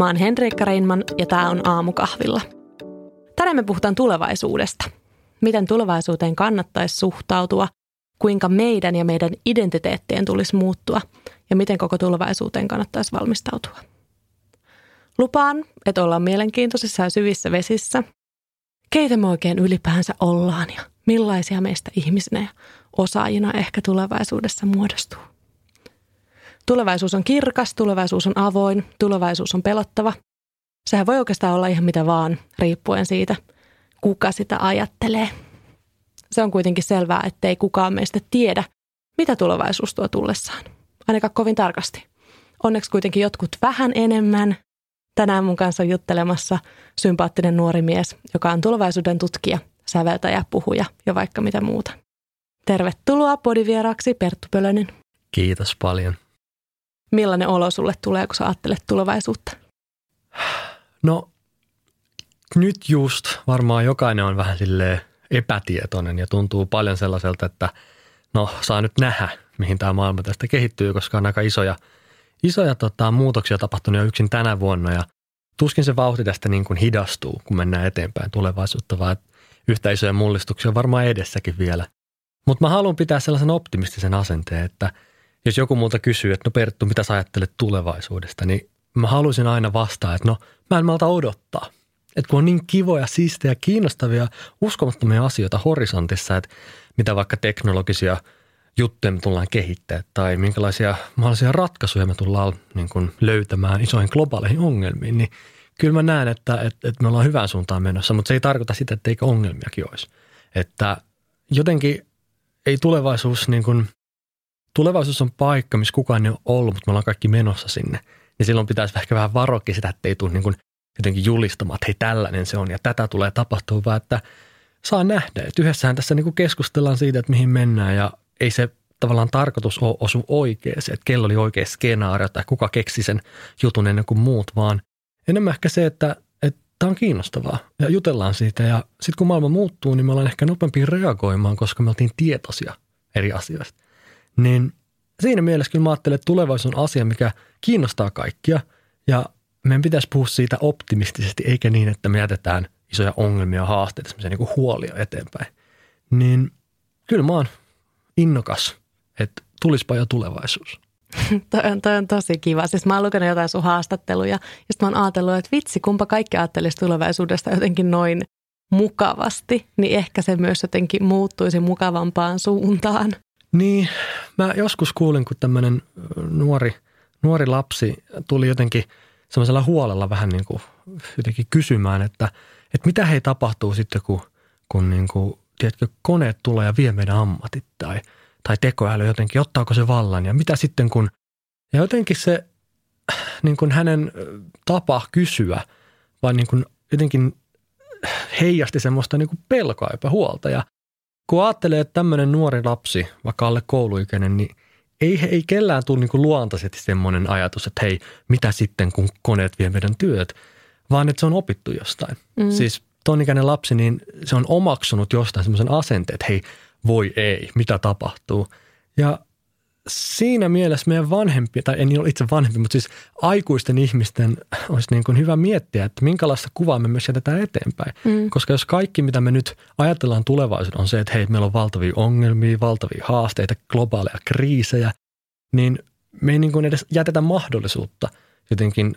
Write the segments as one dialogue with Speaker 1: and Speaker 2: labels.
Speaker 1: Mä oon Henriikka Reinman ja tää on Aamukahvilla. Tänään me puhutaan tulevaisuudesta. Miten tulevaisuuteen kannattaisi suhtautua, kuinka meidän ja meidän identiteettien tulisi muuttua ja miten koko tulevaisuuteen kannattaisi valmistautua. Lupaan, että ollaan mielenkiintoisissa ja syvissä vesissä. Keitä me oikein ylipäänsä ollaan ja millaisia meistä ihmisinä ja osaajina ehkä tulevaisuudessa muodostuu. Tulevaisuus on kirkas, tulevaisuus on avoin, tulevaisuus on pelottava. Sehän voi oikeastaan olla ihan mitä vaan, riippuen siitä, kuka sitä ajattelee. Se on kuitenkin selvää, ettei kukaan meistä tiedä, mitä tulevaisuus tuo tullessaan. Ainakaan kovin tarkasti. Onneksi kuitenkin jotkut vähän enemmän. Tänään mun kanssa juttelemassa sympaattinen nuori mies, joka on tulevaisuuden tutkija, säveltäjä, puhuja ja vaikka mitä muuta. Tervetuloa podivieraaksi Perttu Pölönen.
Speaker 2: Kiitos paljon.
Speaker 1: Millainen olo sulle tulee, kun sä ajattelet tulevaisuutta?
Speaker 2: No nyt just varmaan jokainen on vähän sille epätietoinen ja tuntuu paljon sellaiselta, että no saa nyt nähdä, mihin tämä maailma tästä kehittyy, koska on aika isoja, isoja tota, muutoksia tapahtunut jo yksin tänä vuonna ja tuskin se vauhti tästä niin kuin hidastuu, kun mennään eteenpäin tulevaisuutta, vaan yhtä isoja mullistuksia on varmaan edessäkin vielä. Mutta mä haluan pitää sellaisen optimistisen asenteen, että jos joku multa kysyy, että no Perttu, mitä sä ajattelet tulevaisuudesta, niin mä haluaisin aina vastaa, että no mä en malta odottaa. Että kun on niin kivoja, siistejä, kiinnostavia, uskomattomia asioita horisontissa, että mitä vaikka teknologisia juttuja me tullaan kehittämään tai minkälaisia mahdollisia ratkaisuja me tullaan niin kuin löytämään isoihin globaaleihin ongelmiin, niin kyllä mä näen, että, että, että me ollaan hyvään suuntaan menossa, mutta se ei tarkoita sitä, että eikö ongelmiakin olisi. Että jotenkin ei tulevaisuus niin kuin, tulevaisuus on paikka, missä kukaan ei ole ollut, mutta me ollaan kaikki menossa sinne. Ja silloin pitäisi ehkä vähän varoakin sitä, että ei tule niin kuin jotenkin julistamaan, että hei tällainen se on ja tätä tulee tapahtua, vaan että saa nähdä. Että yhdessähän tässä niin kuin keskustellaan siitä, että mihin mennään ja ei se tavallaan tarkoitus ole osu oikein, että kello oli oikea skenaario tai kuka keksi sen jutun ennen kuin muut, vaan enemmän ehkä se, että tämä on kiinnostavaa ja jutellaan siitä ja sitten kun maailma muuttuu, niin me ollaan ehkä nopeampi reagoimaan, koska me oltiin tietoisia eri asioista. Niin siinä mielessä kyllä mä ajattelen, että tulevaisuus on asia, mikä kiinnostaa kaikkia ja meidän pitäisi puhua siitä optimistisesti, eikä niin, että me jätetään isoja ongelmia ja haasteita, semmoisia niin huolia eteenpäin. Niin kyllä mä oon innokas, että tulispa jo tulevaisuus.
Speaker 1: toi, on, toi on tosi kiva. Siis mä oon lukenut jotain sun haastatteluja ja sitten mä oon ajatellut, että vitsi, kumpa kaikki ajattelisi tulevaisuudesta jotenkin noin mukavasti, niin ehkä se myös jotenkin muuttuisi mukavampaan suuntaan.
Speaker 2: Niin, mä joskus kuulin, kun tämmöinen nuori, nuori lapsi tuli jotenkin semmoisella huolella vähän niin kuin jotenkin kysymään, että, että mitä hei tapahtuu sitten, kun, kun niin kuin, tiedätkö, koneet tulee ja vie meidän ammatit tai, tai tekoäly jotenkin, ottaako se vallan ja mitä sitten kun, ja jotenkin se niin kuin hänen tapa kysyä, vaan niin kuin jotenkin heijasti semmoista niin kuin pelkoa ja huolta ja kun ajattelee, että tämmöinen nuori lapsi, vaikka alle kouluikäinen, niin ei, ei kellään tule niin luontaisesti semmoinen ajatus, että hei, mitä sitten, kun koneet vie meidän työt, vaan että se on opittu jostain. Mm. Siis ton ikäinen lapsi, niin se on omaksunut jostain semmoisen asenteen, että hei, voi ei, mitä tapahtuu. Ja siinä mielessä meidän vanhempi, tai en ole itse vanhempi, mutta siis aikuisten ihmisten olisi niin kuin hyvä miettiä, että minkälaista kuvaa me myös jätetään eteenpäin. Mm. Koska jos kaikki, mitä me nyt ajatellaan tulevaisuuden, on se, että hei, meillä on valtavia ongelmia, valtavia haasteita, globaaleja kriisejä, niin me ei niin kuin edes jätetä mahdollisuutta jotenkin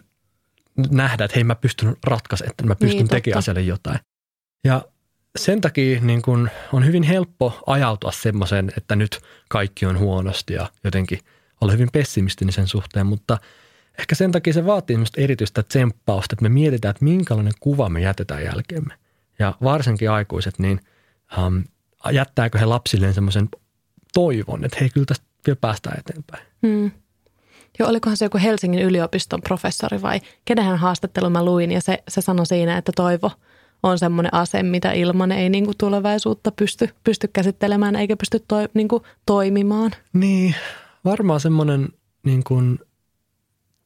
Speaker 2: nähdä, että hei, mä pystyn ratkaisemaan, että mä pystyn niin, tekemään asialle jotain. Ja sen takia niin kun on hyvin helppo ajautua semmoiseen, että nyt kaikki on huonosti ja jotenkin olla hyvin pessimistinen sen suhteen, mutta ehkä sen takia se vaatii semmoista erityistä tsemppausta, että me mietitään, että minkälainen kuva me jätetään jälkeemme. Ja varsinkin aikuiset, niin um, jättääkö he lapsilleen semmoisen toivon, että hei, kyllä tästä vielä päästään eteenpäin. Hmm.
Speaker 1: Joo, olikohan se joku Helsingin yliopiston professori vai kenenhän haastattelu mä luin ja se, se sanoi siinä, että toivo – on semmoinen ase, mitä ilman ei niin kuin tulevaisuutta pysty, pysty käsittelemään eikä pysty toi, niin kuin toimimaan.
Speaker 2: Niin, varmaan semmoinen niin kuin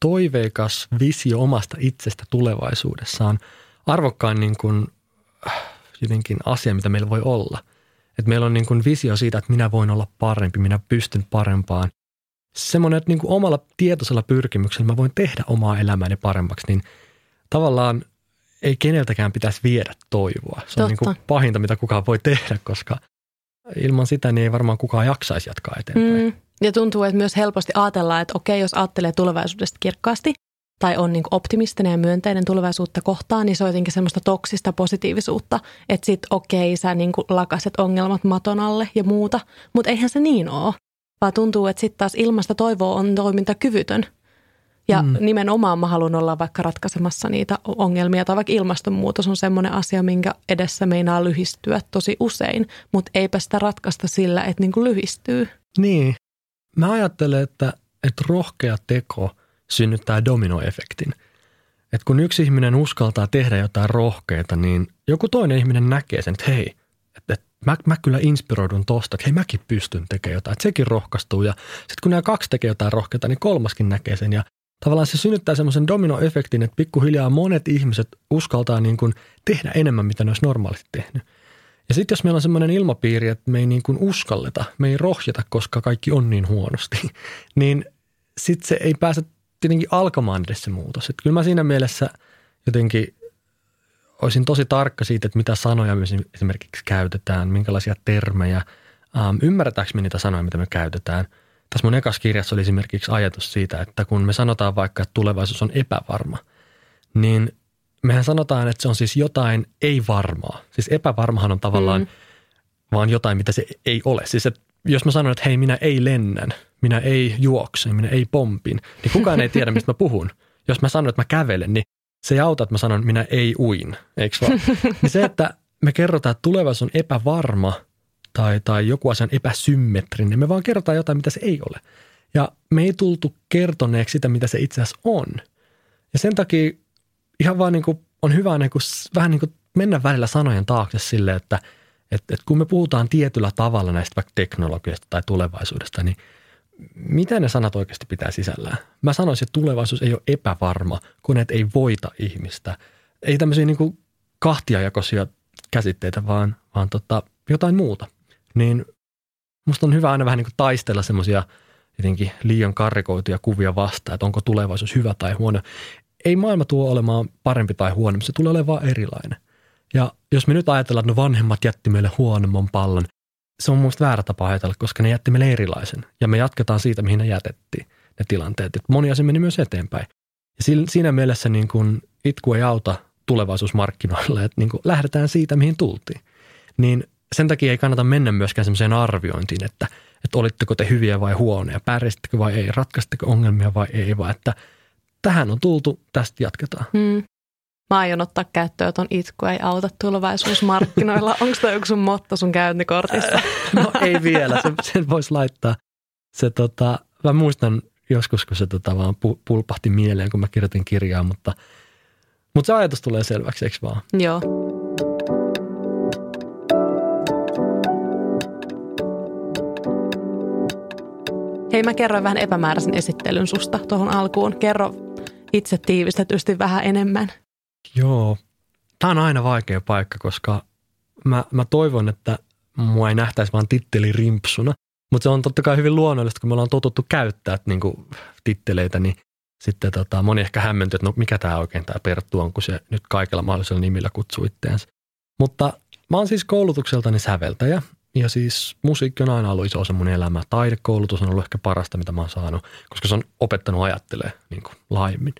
Speaker 2: toiveikas visio omasta itsestä tulevaisuudessaan arvokkain niin kuin, jotenkin asia, mitä meillä voi olla. Että meillä on niin kuin visio siitä, että minä voin olla parempi, minä pystyn parempaan. semmoinen, että niin kuin omalla tietoisella pyrkimyksellä mä voin tehdä omaa elämääni paremmaksi, niin tavallaan ei keneltäkään pitäisi viedä toivoa. Se on niin kuin pahinta, mitä kukaan voi tehdä, koska ilman sitä niin ei varmaan kukaan jaksaisi jatkaa eteenpäin. Mm.
Speaker 1: Ja tuntuu, että myös helposti ajatellaan, että okei, jos ajattelee tulevaisuudesta kirkkaasti tai on niin optimistinen ja myönteinen tulevaisuutta kohtaan, niin se on jotenkin semmoista toksista positiivisuutta, että sit okei, sä niin lakaset ongelmat maton alle ja muuta, mutta eihän se niin ole, vaan tuntuu, että sitten taas ilmasta toivoa on toimintakyvytön – ja mm. nimenomaan mä haluan olla vaikka ratkaisemassa niitä ongelmia tai vaikka ilmastonmuutos on semmoinen asia, minkä edessä meinaa lyhistyä tosi usein, mutta eipä sitä ratkaista sillä, että niin kuin lyhistyy.
Speaker 2: Niin. Mä ajattelen, että, että rohkea teko synnyttää dominoefektin. Että kun yksi ihminen uskaltaa tehdä jotain rohkeita, niin joku toinen ihminen näkee sen, että hei, että, että mä, mä kyllä inspiroidun tosta, että hei mäkin pystyn tekemään jotain, että sekin rohkaistuu. Ja sitten kun nämä kaksi tekee jotain rohkeita, niin kolmaskin näkee sen ja tavallaan se synnyttää semmoisen dominoefektin, että pikkuhiljaa monet ihmiset uskaltaa niin kuin tehdä enemmän, mitä ne olisi normaalisti tehnyt. Ja sitten jos meillä on semmoinen ilmapiiri, että me ei niin kuin uskalleta, me ei rohjeta, koska kaikki on niin huonosti, niin sitten se ei pääse tietenkin alkamaan edes se muutos. Että kyllä mä siinä mielessä jotenkin olisin tosi tarkka siitä, että mitä sanoja me esimerkiksi käytetään, minkälaisia termejä, ähm, ymmärretäänkö me niitä sanoja, mitä me käytetään – tässä mun ekassa kirjassa oli esimerkiksi ajatus siitä, että kun me sanotaan vaikka, että tulevaisuus on epävarma, niin mehän sanotaan, että se on siis jotain ei-varmaa. Siis epävarmahan on tavallaan mm. vaan jotain, mitä se ei ole. Siis että jos mä sanon, että hei, minä ei lennän, minä ei juokse, minä ei pompin, niin kukaan ei tiedä, mistä mä puhun. Jos mä sanon, että mä kävelen, niin se ei auta, että mä sanon, että minä ei uin, eikö vaan? niin se, että me kerrotaan, että tulevaisuus on epävarma – tai, tai joku asia on epäsymmetrinen. Me vaan kerrotaan jotain, mitä se ei ole. Ja me ei tultu kertoneeksi sitä, mitä se itse asiassa on. Ja sen takia ihan vaan niin kuin on hyvä niin kuin, vähän niin kuin mennä välillä sanojen taakse sille, että, että, että kun me puhutaan tietyllä tavalla näistä vaikka teknologiasta tai tulevaisuudesta, niin mitä ne sanat oikeasti pitää sisällään? Mä sanoisin, että tulevaisuus ei ole epävarma, koneet ei voita ihmistä. Ei tämmöisiä niin kahtiajakoisia käsitteitä, vaan, vaan tota, jotain muuta – niin musta on hyvä aina vähän niin kuin taistella semmoisia jotenkin liian karrikoituja kuvia vastaan, että onko tulevaisuus hyvä tai huono. Ei maailma tuo olemaan parempi tai huonompi, se tulee olemaan erilainen. Ja jos me nyt ajatellaan, että no vanhemmat jätti meille huonomman pallon, se on muista väärä tapa ajatella, koska ne jätti meille erilaisen. Ja me jatketaan siitä, mihin ne jätettiin, ne tilanteet. Että moni asia meni myös eteenpäin. Ja siinä mielessä niin kuin itku ei auta tulevaisuusmarkkinoilla, että niin kuin lähdetään siitä, mihin tultiin. Niin sen takia ei kannata mennä myöskään semmoiseen arviointiin, että, että olitteko te hyviä vai huonoja, pärjäsittekö vai ei, ratkaisitteko ongelmia vai ei, vaan että tähän on tultu, tästä jatketaan. Hmm.
Speaker 1: Mä aion ottaa käyttöön ton itku ei auta tulevaisuusmarkkinoilla. Onko toi joku sun motto sun käyntikortissa?
Speaker 2: no ei vielä, sen, sen voisi laittaa. Se tota, mä muistan joskus, kun se tota vaan pulpahti mieleen, kun mä kirjoitin kirjaa, mutta, mutta se ajatus tulee selväksi, eikö vaan?
Speaker 1: Joo. Hei, mä kerroin vähän epämääräisen esittelyn susta tuohon alkuun. Kerro itse tiivistetysti vähän enemmän.
Speaker 2: Joo, tämä on aina vaikea paikka, koska mä, mä toivon, että mua ei nähtäisi vaan titteli rimpsuna. Mutta se on totta kai hyvin luonnollista, kun me ollaan totuttu käyttää niin kuin, titteleitä, niin sitten tota, moni ehkä hämmentyy, että no mikä tämä oikein tämä Perttu on, kun se nyt kaikilla mahdollisilla nimillä kutsuu itseänsä. Mutta mä oon siis koulutukseltani säveltäjä ja siis musiikki on aina ollut iso osa mun elämää. Taidekoulutus on ollut ehkä parasta, mitä mä oon saanut, koska se on opettanut ajattelee niin kuin laajemmin.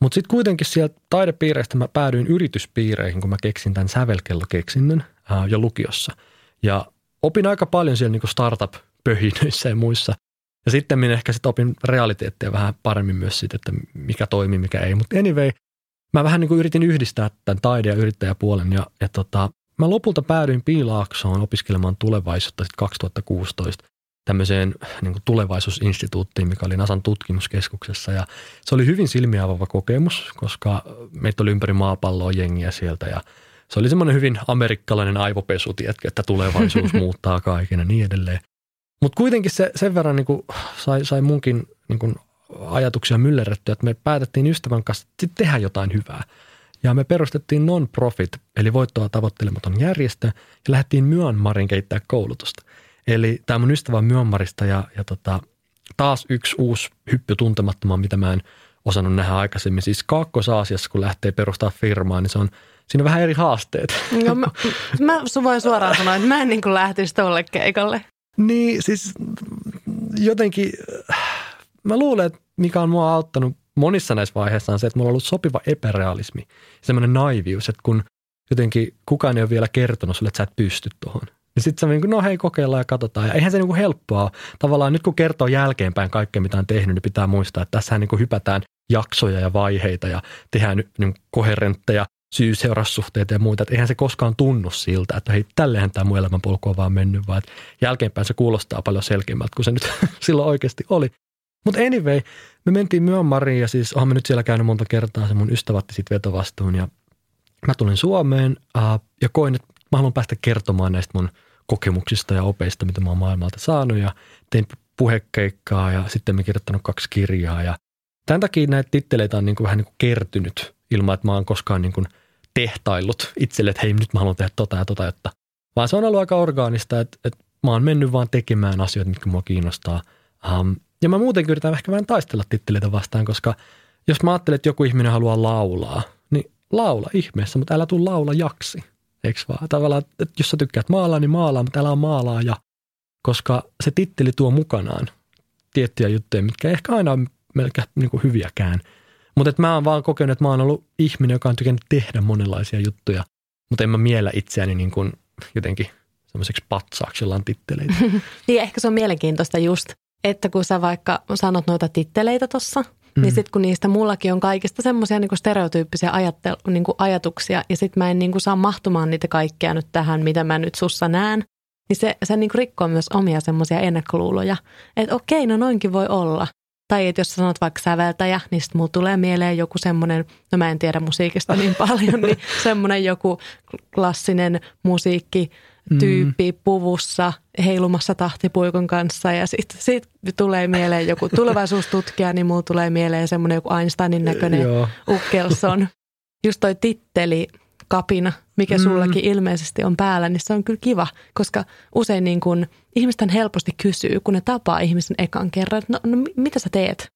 Speaker 2: Mutta sitten kuitenkin sieltä taidepiireistä mä päädyin yrityspiireihin, kun mä keksin tämän sävelkellokeksinnön ää, jo lukiossa. Ja opin aika paljon siellä niin startup-pöhinöissä ja muissa. Ja sitten minä ehkä sitten opin realiteettia vähän paremmin myös siitä, että mikä toimii, mikä ei. Mutta anyway, mä vähän niin kuin yritin yhdistää tämän taide- ja yrittäjäpuolen ja, ja tota, Mä lopulta päädyin Piilaaksoon opiskelemaan tulevaisuutta 2016 tämmöiseen niin kuin tulevaisuusinstituuttiin, mikä oli Nasan tutkimuskeskuksessa. Ja se oli hyvin silmiä avaava kokemus, koska meitä oli ympäri maapalloa jengiä sieltä ja se oli semmoinen hyvin amerikkalainen aivopesu, tiedätkö, että tulevaisuus muuttaa kaiken ja niin edelleen. Mutta kuitenkin se sen verran niin kuin sai, sai munkin niin kuin ajatuksia myllerrettyä, että me päätettiin ystävän kanssa tehdä jotain hyvää. Ja me perustettiin non-profit, eli voittoa tavoittelematon järjestö, ja lähdettiin Myanmarin kehittää koulutusta. Eli tämä mun ystävä Myanmarista, ja, ja tota, taas yksi uusi hyppy tuntemattomaan, mitä mä en osannut nähdä aikaisemmin. Siis Kaakkois-Aasiassa, kun lähtee perustaa firmaa, niin se on, siinä on vähän eri haasteet.
Speaker 1: No, mä, mä voin suoraan sanoa, että mä en niin kuin lähtisi tolle keikalle.
Speaker 2: Niin, siis jotenkin mä luulen, että mikä on mua auttanut monissa näissä vaiheissa on se, että mulla on ollut sopiva epärealismi. Semmoinen naivius, että kun jotenkin kukaan ei ole vielä kertonut sulle, että sä et pysty tuohon. Ja sitten sä niin kuin, no hei, kokeillaan ja katsotaan. Ja eihän se niin kuin helppoa Tavallaan nyt kun kertoo jälkeenpäin kaikkea, mitä on tehnyt, niin pitää muistaa, että tässähän niin kuin hypätään jaksoja ja vaiheita ja tehdään niin koherentteja syy-seuraussuhteita ja muita. Että eihän se koskaan tunnu siltä, että hei, tälleenhän tämä mun elämänpolku on vaan mennyt, vaan jälkeenpäin se kuulostaa paljon selkeämmältä kuin se nyt silloin oikeasti oli. Mutta anyway, me mentiin Myanmariin ja siis olen nyt siellä käynyt monta kertaa. Se mun ystävä otti sitten vetovastuun ja mä tulin Suomeen uh, ja koin, että mä haluan päästä kertomaan näistä mun kokemuksista ja opeista, mitä mä oon maailmalta saanut ja tein puhekeikkaa ja sitten me kirjoittanut kaksi kirjaa ja tämän takia näitä titteleitä on niin kuin vähän niin kuin kertynyt ilman, että mä oon koskaan niin kuin tehtaillut itselle, että hei nyt mä haluan tehdä tota ja tota, että vaan se on ollut aika orgaanista, että, että mä oon mennyt vaan tekemään asioita, mitkä mua kiinnostaa. Um, ja mä muutenkin yritän ehkä vähän taistella titteleitä vastaan, koska jos mä ajattelen, että joku ihminen haluaa laulaa, niin laula ihmeessä, mutta älä tule laula jaksi. Eikö vaan? Tavallaan, että jos sä tykkäät maalaa, niin maalaa, mutta älä maalaa ja koska se titteli tuo mukanaan tiettyjä juttuja, mitkä ehkä aina on melkein niin kuin hyviäkään. Mutta mä oon vaan kokenut, että mä oon ollut ihminen, joka on tykännyt tehdä monenlaisia juttuja, mutta en mä miellä itseäni niin kuin jotenkin semmoiseksi patsaaksi, jolla on titteleitä.
Speaker 1: niin ehkä se on mielenkiintoista just, että kun sä vaikka sanot noita titteleitä tuossa, niin mm. niin sitten kun niistä mullakin on kaikista semmoisia niin stereotyyppisiä ajattel- niin ajatuksia ja sitten mä en niin kuin saa mahtumaan niitä kaikkea nyt tähän, mitä mä nyt sussa näen, niin se, se niin kuin rikkoo myös omia semmoisia ennakkoluuloja, että okei, no noinkin voi olla. Tai että jos sanot vaikka säveltäjä, niin sitten mulla tulee mieleen joku semmoinen, no mä en tiedä musiikista niin paljon, niin semmoinen joku klassinen musiikki, tyyppi mm. puvussa heilumassa tahtipuikon kanssa ja sitten sit tulee mieleen joku tulevaisuustutkija, niin mulla tulee mieleen semmoinen joku Einsteinin näköinen Ukkelson. Just toi titteli kapina, mikä mm. sullakin ilmeisesti on päällä, niin se on kyllä kiva, koska usein niin kun, ihmisten helposti kysyy, kun ne tapaa ihmisen ekan kerran, että no, no mitä sä teet?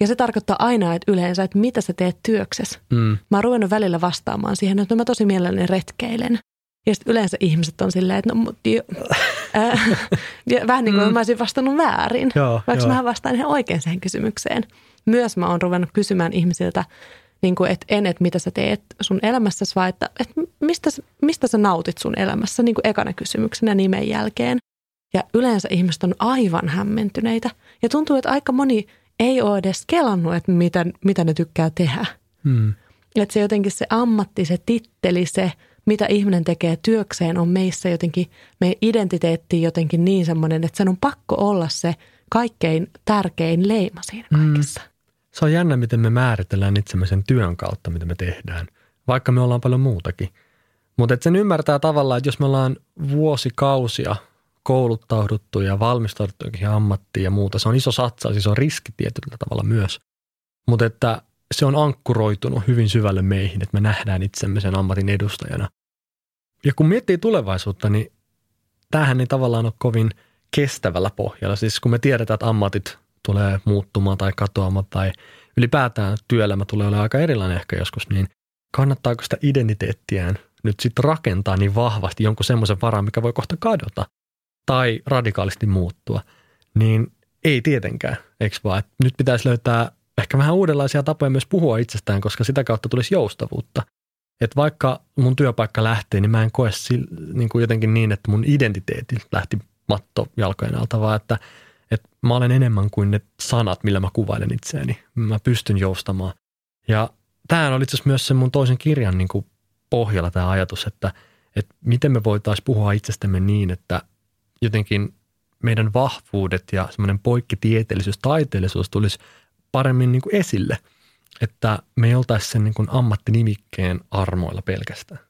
Speaker 1: Ja se tarkoittaa aina, että yleensä, että mitä sä teet työksessä. Mm. Mä oon ruvennut välillä vastaamaan siihen, että no mä tosi mielelläni retkeilen. Ja sitten yleensä ihmiset on silleen, että no mut jo, äh, ja vähän niin kuin mm. mä olisin vastannut väärin, joo, vaikka joo. mä vastaan ihan oikein siihen kysymykseen. Myös mä oon ruvennut kysymään ihmisiltä, niin kuin, että en, että mitä sä teet sun elämässäsi, vaan että, että mistä, mistä sä nautit sun elämässä, niin kuin ekana kysymyksenä nimen jälkeen. Ja yleensä ihmiset on aivan hämmentyneitä. Ja tuntuu, että aika moni ei ole edes kelannut, että mitä, mitä ne tykkää tehdä. Hmm. Että se jotenkin se ammatti, se titteli, se mitä ihminen tekee työkseen on meissä jotenkin, meidän identiteetti jotenkin niin semmoinen, että sen on pakko olla se kaikkein tärkein leima siinä mm. kaikessa. Mm.
Speaker 2: Se on jännä, miten me määritellään itsemme sen työn kautta, mitä me tehdään, vaikka me ollaan paljon muutakin. Mutta sen ymmärtää tavallaan, että jos me ollaan vuosikausia kouluttauduttu ja valmistauduttu ammattiin ja muuta, se on iso satsaus, siis on riski tietyllä tavalla myös. Mutta että se on ankkuroitunut hyvin syvälle meihin, että me nähdään itsemme sen ammatin edustajana. Ja kun miettii tulevaisuutta, niin tämähän ei tavallaan ole kovin kestävällä pohjalla. Siis kun me tiedetään, että ammatit tulee muuttumaan tai katoamaan tai ylipäätään työelämä tulee olemaan aika erilainen ehkä joskus, niin kannattaako sitä identiteettiään nyt sitten rakentaa niin vahvasti jonkun semmoisen varaan, mikä voi kohta kadota tai radikaalisti muuttua, niin ei tietenkään, eikö vaan? Nyt pitäisi löytää ehkä vähän uudenlaisia tapoja myös puhua itsestään, koska sitä kautta tulisi joustavuutta. Että vaikka mun työpaikka lähtee, niin mä en koe niin kuin jotenkin niin, että mun identiteetti lähti matto jalkojen alta, vaan että, että mä olen enemmän kuin ne sanat, millä mä kuvailen itseäni. Mä pystyn joustamaan. Ja tämähän oli itse asiassa myös sen mun toisen kirjan niin kuin pohjalla tämä ajatus, että, että miten me voitaisiin puhua itsestämme niin, että jotenkin meidän vahvuudet ja semmoinen poikkitieteellisyys, taiteellisuus tulisi paremmin niin kuin esille – että me ei oltaisi sen niin kuin ammattinimikkeen armoilla pelkästään.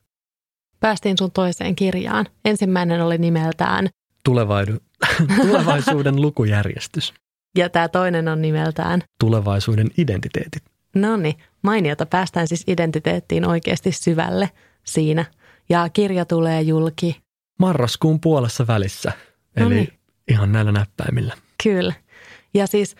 Speaker 1: Päästiin sun toiseen kirjaan. Ensimmäinen oli nimeltään
Speaker 2: Tulevaidu, Tulevaisuuden lukujärjestys.
Speaker 1: Ja tämä toinen on nimeltään
Speaker 2: Tulevaisuuden identiteetit.
Speaker 1: No niin, mainiota. Päästään siis identiteettiin oikeasti syvälle siinä. Ja kirja tulee julki.
Speaker 2: Marraskuun puolessa välissä, eli Noniin. ihan näillä näppäimillä.
Speaker 1: Kyllä. Ja siis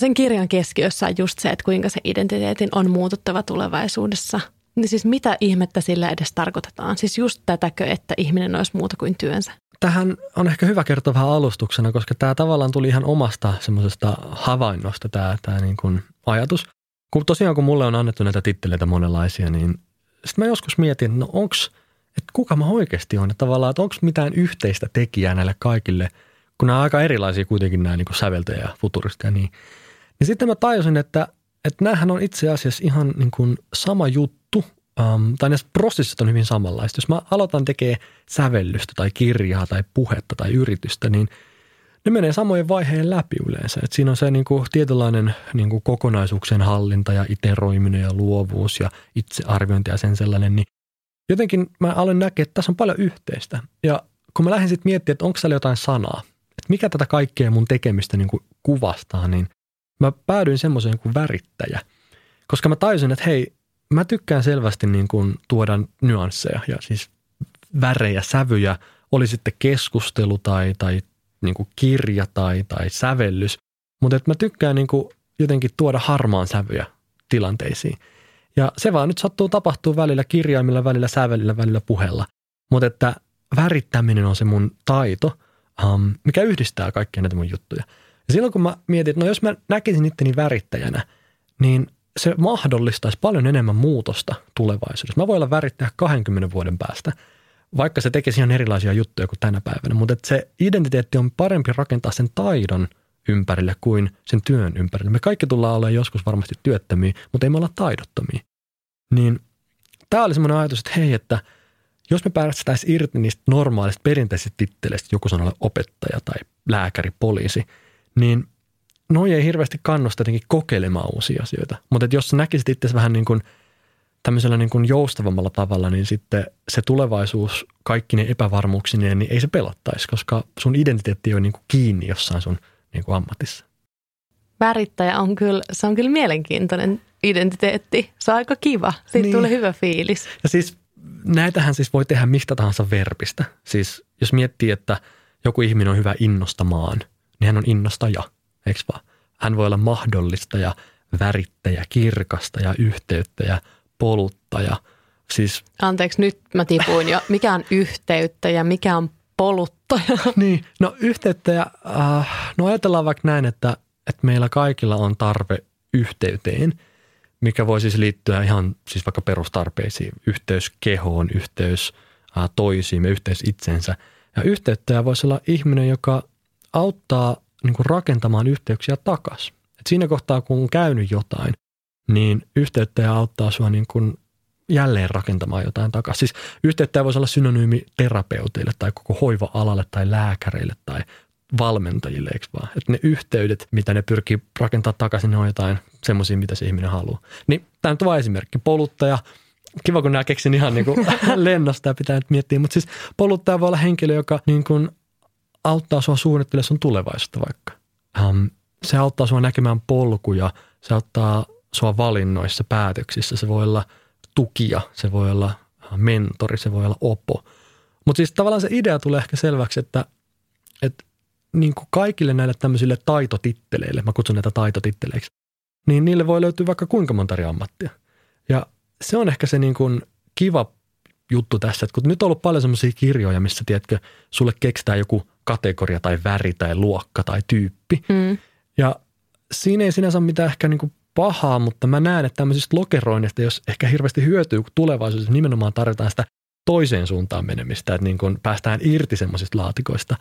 Speaker 1: sen kirjan keskiössä on just se, että kuinka se identiteetin on muututtava tulevaisuudessa. Niin siis mitä ihmettä sillä edes tarkoitetaan? Siis just tätäkö, että ihminen olisi muuta kuin työnsä?
Speaker 2: Tähän on ehkä hyvä kertoa vähän alustuksena, koska tämä tavallaan tuli ihan omasta semmoisesta havainnosta tämä, tämä niin kuin ajatus. Kun tosiaan kun mulle on annettu näitä titteleitä monenlaisia, niin sitten mä joskus mietin, no onks, että kuka mä oikeasti on. Että tavallaan, että onko mitään yhteistä tekijää näille kaikille, kun nämä on aika erilaisia kuitenkin nämä niin säveltäjä ja futurista ja niin. Niin sitten mä tajusin, että, että näähän on itse asiassa ihan niin kuin sama juttu, um, tai näissä prosessit on hyvin samanlaista. Jos mä aloitan tekemään sävellystä tai kirjaa tai puhetta tai yritystä, niin ne menee samojen vaiheen läpi yleensä. Et siinä on se niin kuin tietynlainen niin kuin kokonaisuuksien hallinta ja iteroiminen ja luovuus ja itsearviointi ja sen sellainen, niin jotenkin mä aloin näkeä, että tässä on paljon yhteistä. Ja kun mä lähdin sitten miettimään, että onko siellä jotain sanaa, että mikä tätä kaikkea mun tekemistä niin kuin kuvastaa, niin mä päädyin semmoiseen kuin värittäjä. Koska mä tajusin, että hei, mä tykkään selvästi niin kuin tuoda nyansseja ja siis värejä, sävyjä, oli sitten keskustelu tai, tai niin kuin kirja tai, tai sävellys. Mutta mä tykkään niin kuin jotenkin tuoda harmaan sävyjä tilanteisiin. Ja se vaan nyt sattuu tapahtuu välillä kirjaimilla, välillä sävelillä, välillä puheella. Mutta että värittäminen on se mun taito, um, mikä yhdistää kaikkia näitä mun juttuja. Ja silloin kun mä mietin, että no jos mä näkisin itteni värittäjänä, niin se mahdollistaisi paljon enemmän muutosta tulevaisuudessa. Mä voin olla värittäjä 20 vuoden päästä, vaikka se tekisi ihan erilaisia juttuja kuin tänä päivänä. Mutta se identiteetti on parempi rakentaa sen taidon ympärille kuin sen työn ympärille. Me kaikki tullaan olemaan joskus varmasti työttömiä, mutta ei me olla taidottomia. Niin tämä oli semmoinen ajatus, että hei, että jos me päästäisiin irti niistä normaalista perinteisistä titteleistä, joku sanoo opettaja tai lääkäri, poliisi, niin – noi ei hirveästi kannusta jotenkin kokeilemaan uusia asioita. Mutta jos sä näkisit itse vähän niin kuin tämmöisellä niin kuin joustavammalla tavalla, niin sitten se tulevaisuus kaikki ne epävarmuuksineen, niin ei se pelottaisi, koska sun identiteetti on niin kuin kiinni jossain sun niin kuin ammatissa.
Speaker 1: Värittäjä on kyllä, se on kyllä mielenkiintoinen identiteetti. Se on aika kiva. Siitä niin. tulee hyvä fiilis.
Speaker 2: Ja siis näitähän siis voi tehdä mistä tahansa verbistä. Siis jos miettii, että joku ihminen on hyvä innostamaan, niin hän on innostaja – eikö vaan? Hän voi olla mahdollistaja, värittäjä, kirkastaja, yhteyttäjä, poluttaja. Siis,
Speaker 1: Anteeksi, nyt mä tipuin jo. Mikä on yhteyttä ja mikä on poluttaja?
Speaker 2: Niin, no yhteyttäjä, äh, no ajatellaan vaikka näin, että, että meillä kaikilla on tarve yhteyteen, mikä voi siis liittyä ihan siis vaikka perustarpeisiin, yhteys kehoon, yhteys toisiimme, yhteys itsensä. Ja yhteyttäjä voisi olla ihminen, joka auttaa niin kuin rakentamaan yhteyksiä takaisin. Et siinä kohtaa, kun on käynyt jotain, niin yhteyttäjä auttaa sinua niin kuin jälleen rakentamaan jotain takaisin. Siis yhteyttäjä voisi olla synonyymi terapeuteille tai koko hoiva-alalle tai lääkäreille tai valmentajille, eikö vaan? Että ne yhteydet, mitä ne pyrkii rakentaa takaisin, ne on jotain semmoisia, mitä se ihminen haluaa. Niin tämä nyt on vain esimerkki. Poluttaja, kiva kun nämä keksin ihan niin kuin lennosta ja pitää nyt miettiä, mutta siis poluttaja voi olla henkilö, joka niin kuin auttaa sua suunnittelemaan sun tulevaisuutta vaikka. Ähm, se auttaa sua näkemään polkuja, se auttaa sua valinnoissa, päätöksissä. Se voi olla tukija, se voi olla mentori, se voi olla opo. Mutta siis tavallaan se idea tulee ehkä selväksi, että, että niin kuin kaikille näille tämmöisille taitotitteleille, mä kutsun näitä taitotitteleiksi, niin niille voi löytyä vaikka kuinka monta eri ammattia. Ja se on ehkä se niin kuin kiva juttu tässä, että kun nyt on ollut paljon semmoisia kirjoja, missä tiedätkö, sulle keksitään joku kategoria tai väri tai luokka tai tyyppi. Mm. Ja siinä ei sinänsä ole mitään ehkä niin kuin pahaa, mutta mä näen, että tämmöisistä lokeroinnista, jos ehkä hirveästi hyötyy, kun tulevaisuudessa nimenomaan tarjotaan sitä toiseen suuntaan menemistä, että niin kuin päästään irti semmoisista laatikoista,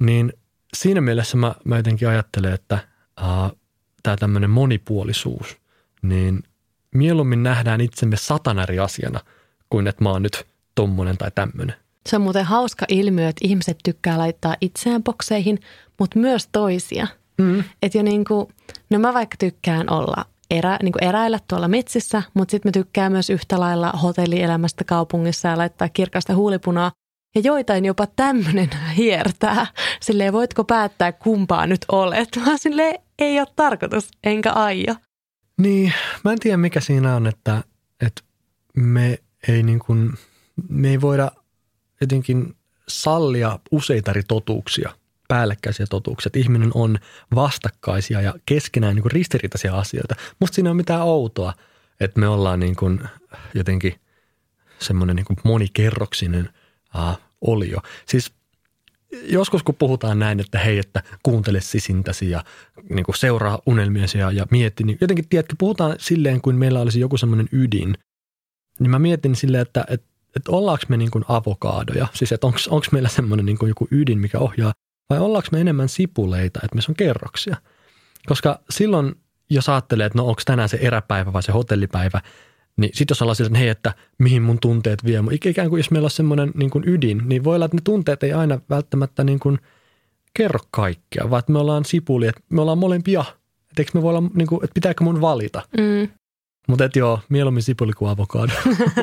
Speaker 2: niin siinä mielessä mä, mä jotenkin ajattelen, että uh, tämä tämmöinen monipuolisuus, niin mieluummin nähdään itsemme satanari asiana kuin että mä oon nyt tommonen tai tämmöinen.
Speaker 1: Se on muuten hauska ilmiö, että ihmiset tykkää laittaa itseään bokseihin, mutta myös toisia. Mm. Että jo niin kuin, no mä vaikka tykkään olla erä, niin kuin eräillä tuolla metsissä, mutta sitten mä tykkään myös yhtä lailla hotellielämästä kaupungissa ja laittaa kirkasta huulipunaa. Ja joitain jopa tämmöinen hiertää. Silleen voitko päättää kumpaa nyt olet, vaan sille ei ole tarkoitus, enkä aio.
Speaker 2: Niin, mä en tiedä mikä siinä on, että, että me ei niin kuin, me ei voida jotenkin sallia useita eri totuuksia päällekkäisiä totuuksia, että ihminen on vastakkaisia ja keskenään niin kuin ristiriitaisia asioita. Musta siinä on mitään outoa, että me ollaan niin kuin jotenkin semmoinen niin kuin monikerroksinen äh, olio. Siis joskus kun puhutaan näin, että hei, että kuuntele sisintäsi ja niin kuin seuraa unelmiasi ja, ja mietti, niin jotenkin tiedätkö, puhutaan silleen kuin meillä olisi joku semmoinen ydin. Niin mä mietin silleen, että, että, että ollaanko me niin kuin avokaadoja, siis että onko meillä semmoinen niin kuin joku ydin, mikä ohjaa, vai ollaanko me enemmän sipuleita, että me on kerroksia. Koska silloin, jos ajattelee, että no onko tänään se eräpäivä vai se hotellipäivä, niin sitten jos ollaan sillä, että hei, että mihin mun tunteet vie, ikään kuin jos meillä on semmoinen niin kuin ydin, niin voi olla, että ne tunteet ei aina välttämättä niin kuin kerro kaikkea, vaan että me ollaan sipuli, että me ollaan molempia. Että me voi olla, niin kuin, että pitääkö mun valita. Mm. Mutta et joo, mieluummin sipuli kuin avokado.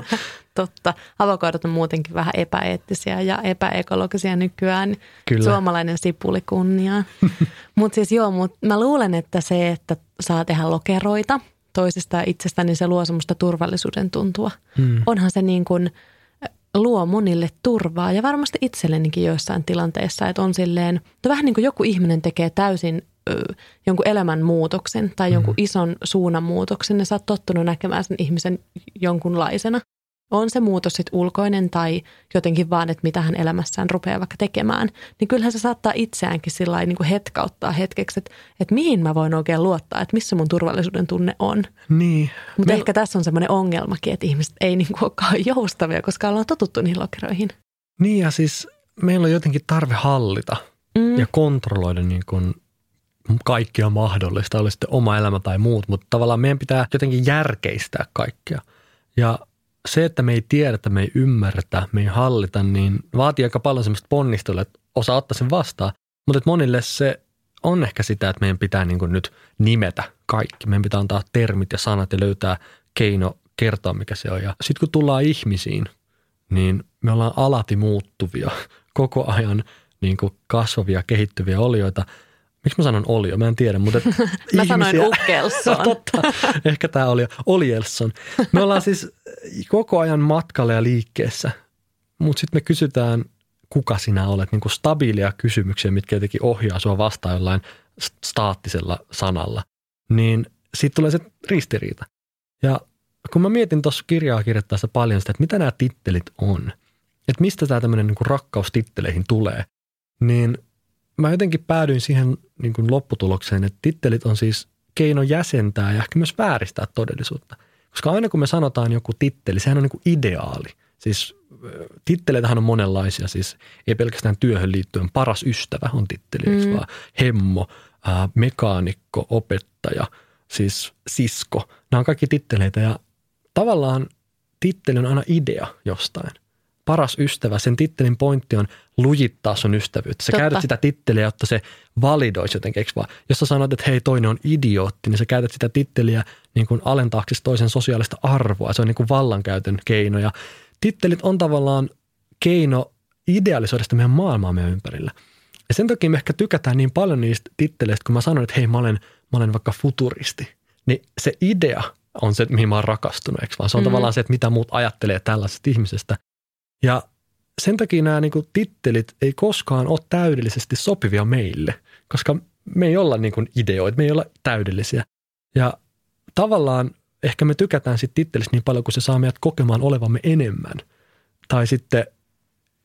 Speaker 1: Totta. Avokadot on muutenkin vähän epäeettisiä ja epäekologisia nykyään.
Speaker 2: Kyllä.
Speaker 1: Suomalainen sipuli kunniaa. mutta siis joo, mut mä luulen, että se, että saa tehdä lokeroita – toisesta ja itsestä, niin se luo semmoista turvallisuuden tuntua. Hmm. Onhan se niin kuin luo monille turvaa ja varmasti itsellenikin joissain tilanteissa, että on silleen, että vähän niin kuin joku ihminen tekee täysin ö, jonkun elämän muutoksen tai jonkun hmm. ison suunnan muutoksen ja sä oot tottunut näkemään sen ihmisen jonkunlaisena on se muutos sitten ulkoinen tai jotenkin vaan, että mitä hän elämässään rupeaa vaikka tekemään, niin kyllähän se saattaa itseäänkin sillä niin kuin hetkauttaa hetkeksi, että, että mihin mä voin oikein luottaa, että missä mun turvallisuuden tunne on.
Speaker 2: Niin.
Speaker 1: Mutta Me... ehkä tässä on semmoinen ongelmakin, että ihmiset ei niin kuin olekaan joustavia, koska ollaan totuttu niihin lokeroihin.
Speaker 2: Niin ja siis meillä on jotenkin tarve hallita mm. ja kontrolloida niin kuin kaikkia mahdollista, oli sitten oma elämä tai muut, mutta tavallaan meidän pitää jotenkin järkeistää kaikkea. Ja se, että me ei tiedä, että me ei ymmärretä, me ei hallita, niin vaatii aika paljon semmoista ponnistelua, että osaa ottaa sen vastaan. Mutta monille se on ehkä sitä, että meidän pitää niin kuin nyt nimetä kaikki. Meidän pitää antaa termit ja sanat ja löytää keino kertoa, mikä se on. Ja sitten kun tullaan ihmisiin, niin me ollaan alati muuttuvia, koko ajan niin kuin kasvavia, kehittyviä olioita – Miksi mä sanon olio? Mä en tiedä, mutta
Speaker 1: Mä ihmisiä... sanoin Ukkelson.
Speaker 2: Totta, ehkä tämä oli Olielson. Me ollaan siis koko ajan matkalla ja liikkeessä, mutta sitten me kysytään, kuka sinä olet, niin kuin stabiilia kysymyksiä, mitkä jotenkin ohjaa sua vastaan jollain staattisella sanalla. Niin siitä tulee se ristiriita. Ja kun mä mietin tuossa kirjaa kirjoittaessa paljon sitä, että mitä nämä tittelit on, että mistä tämä tämmöinen niin rakkaus titteleihin tulee, niin – mä jotenkin päädyin siihen niin kuin lopputulokseen, että tittelit on siis keino jäsentää ja ehkä myös vääristää todellisuutta. Koska aina kun me sanotaan joku titteli, sehän on niin kuin ideaali. Siis titteleitähän on monenlaisia, siis ei pelkästään työhön liittyen. Paras ystävä on titteli, mm. vaan hemmo, ää, mekaanikko, opettaja, siis sisko. Nämä on kaikki titteleitä ja tavallaan titteli on aina idea jostain – paras ystävä, sen tittelin pointti on lujittaa sun ystävyyttä. Sä Totta. käytät sitä titteliä, jotta se validoisi jotenkin, eikö vaan? Jos sä sanot, että hei toinen on idiootti, niin sä käytät sitä titteliä niin kuin alentaaksesi toisen sosiaalista arvoa. Se on niin kuin vallankäytön keino ja tittelit on tavallaan keino idealisoida sitä meidän maailmaa meidän ympärillä. Ja sen takia me ehkä tykätään niin paljon niistä titteleistä, kun mä sanon, että hei mä olen, mä olen vaikka futuristi. Niin se idea on se, mihin mä oon rakastunut, eikö vaan? Se on mm. tavallaan se, että mitä muut ajattelee tällaisesta ihmisestä. Ja sen takia nämä niin kuin, tittelit ei koskaan ole täydellisesti sopivia meille, koska me ei olla niin kuin, ideoita, me ei olla täydellisiä. Ja tavallaan ehkä me tykätään sitten tittelistä niin paljon, kun se saa meidät kokemaan olevamme enemmän. Tai sitten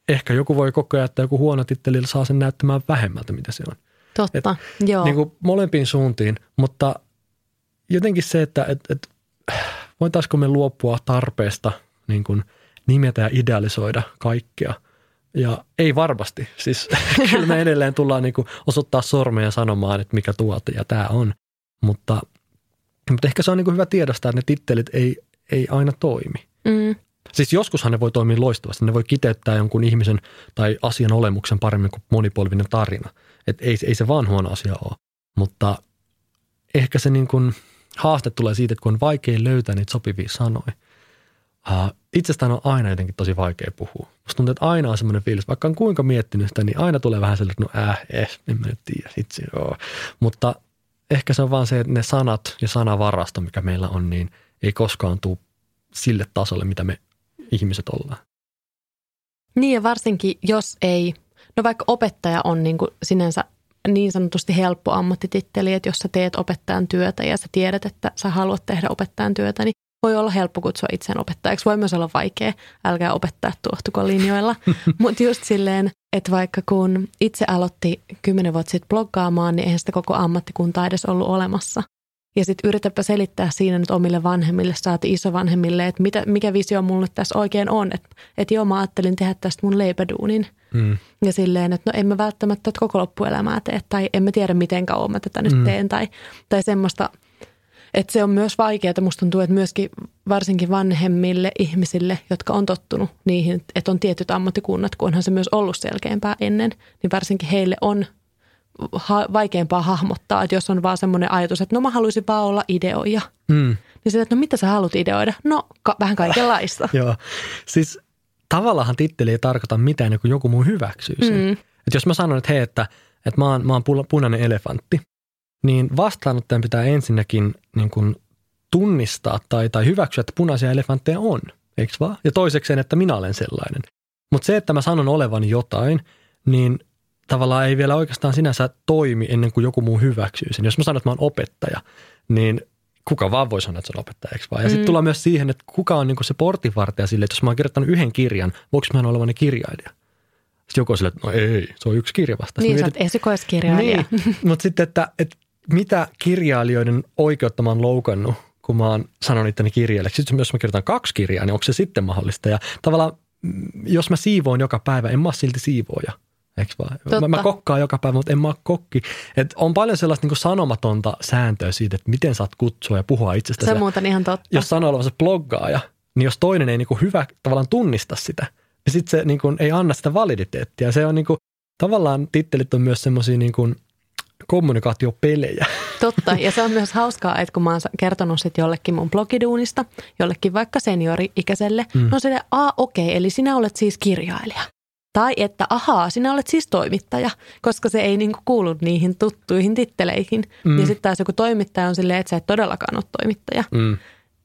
Speaker 2: ehkä joku voi kokea, että joku huono titteli saa sen näyttämään vähemmältä, mitä se on.
Speaker 1: Totta, et, joo.
Speaker 2: Niin kuin molempiin suuntiin, mutta jotenkin se, että et, et, voitaisiko me luopua tarpeesta niin kuin – nimetä ja idealisoida kaikkea. Ja ei varmasti. Siis kyllä me edelleen tullaan niin kuin osoittaa sormeja sanomaan, että mikä tuote ja tämä on. Mutta, mutta ehkä se on niin kuin hyvä tiedostaa, että ne tittelit ei, ei aina toimi. Mm. Siis joskushan ne voi toimia loistavasti. Ne voi kiteyttää jonkun ihmisen tai asian olemuksen paremmin kuin monipolvinen tarina. Et ei, ei se vaan huono asia ole. Mutta ehkä se niin kuin haaste tulee siitä, että kun on vaikea löytää niitä sopivia sanoja. Uh, itsestään on aina jotenkin tosi vaikea puhua. Musta tuntuu, että aina on semmoinen fiilis, vaikka on kuinka miettinyt sitä, niin aina tulee vähän sellainen, että no äh, eh, en mä nyt tiedä, itse joo. Mutta ehkä se on vaan se, että ne sanat ja sanavarasto, mikä meillä on, niin ei koskaan tule sille tasolle, mitä me ihmiset ollaan.
Speaker 1: Niin ja varsinkin, jos ei No vaikka opettaja on niin kuin sinänsä niin sanotusti helppo ammattititteli, että jos sä teet opettajan työtä ja sä tiedät, että sä haluat tehdä opettajan työtä, niin voi olla helppo kutsua itseään opettajaksi. Voi myös olla vaikea, älkää opettaa tuohtuko linjoilla. Mutta just silleen, että vaikka kun itse aloitti kymmenen vuotta sitten bloggaamaan, niin eihän sitä koko ammattikuntaa edes ollut olemassa. Ja sitten yritäpä selittää siinä nyt omille vanhemmille, saati isovanhemmille, että mitä, mikä visio mulla nyt tässä oikein on. Että et joo, mä ajattelin tehdä tästä mun leipäduunin. Mm. Ja silleen, että no en mä välttämättä koko loppuelämää tee, tai en mä tiedä miten kauan mä tätä nyt mm. teen, tai, tai semmoista, että se on myös vaikeaa. Musta tuntuu, että myöskin varsinkin vanhemmille ihmisille, jotka on tottunut niihin, että on tietyt ammattikunnat, kun onhan se myös ollut selkeämpää ennen, niin varsinkin heille on ha- vaikeampaa hahmottaa, että jos on vaan semmoinen ajatus, että no mä haluaisin vaan olla ideoija. Mm. Niin sitten, että no mitä sä haluat ideoida? No ka- vähän kaikenlaista.
Speaker 2: Joo, siis tavallaan titteli ei tarkoita mitään, kun joku muu hyväksyy sen. Mm. Että jos mä sanon, että hei, että, että mä, oon, mä oon punainen elefantti, niin vastaanottajan pitää ensinnäkin niin kuin tunnistaa tai, tai hyväksyä, että punaisia elefantteja on, eikö vaan? Ja toisekseen, että minä olen sellainen. Mutta se, että mä sanon olevani jotain, niin tavallaan ei vielä oikeastaan sinänsä toimi ennen kuin joku muu hyväksyy sen. Jos mä sanon, että mä oon opettaja, niin kuka vaan voi sanoa, että se on opettaja, eikö vaan? Ja mm. sitten tullaan myös siihen, että kuka on niin se portinvartija sille, että jos mä oon kirjoittanut yhden kirjan, voiko mä olevani kirjailija? Sitten joku on sille, että no ei, se on yksi kirja vasta.
Speaker 1: Niin, sä oot esikoiskirjailija.
Speaker 2: Niin, mutta sitten, että, että mitä kirjailijoiden oikeutta mä oon loukannut, kun mä oon sanonut itteni kirjailijaksi. Sitten jos mä kirjoitan kaksi kirjaa, niin onko se sitten mahdollista? Ja tavallaan, mm, jos mä siivoon joka päivä, en mä ole silti siivooja. Eikö vaan? Mä, mä kokkaan joka päivä, mutta en mä ole kokki. Et on paljon sellaista niin sanomatonta sääntöä siitä, että miten saat kutsua ja puhua itsestäsi.
Speaker 1: Se on muuten ihan totta.
Speaker 2: Jos sanoo olevansa bloggaaja, niin jos toinen ei niin kuin hyvä tavallaan tunnista sitä, niin sitten se niin kuin ei anna sitä validiteettia. Se on niin kuin, tavallaan tittelit on myös semmoisia niin kuin kommunikaatiopelejä.
Speaker 1: Totta, ja se on myös hauskaa, että kun mä oon kertonut sit jollekin mun blogiduunista, jollekin vaikka seniori-ikäiselle, mm. no se, a okei, okay, eli sinä olet siis kirjailija. Tai että ahaa, sinä olet siis toimittaja, koska se ei niinku kuulu niihin tuttuihin titteleihin. Mm. Ja sitten taas joku toimittaja on silleen, että sä et todellakaan ole toimittaja. Mm.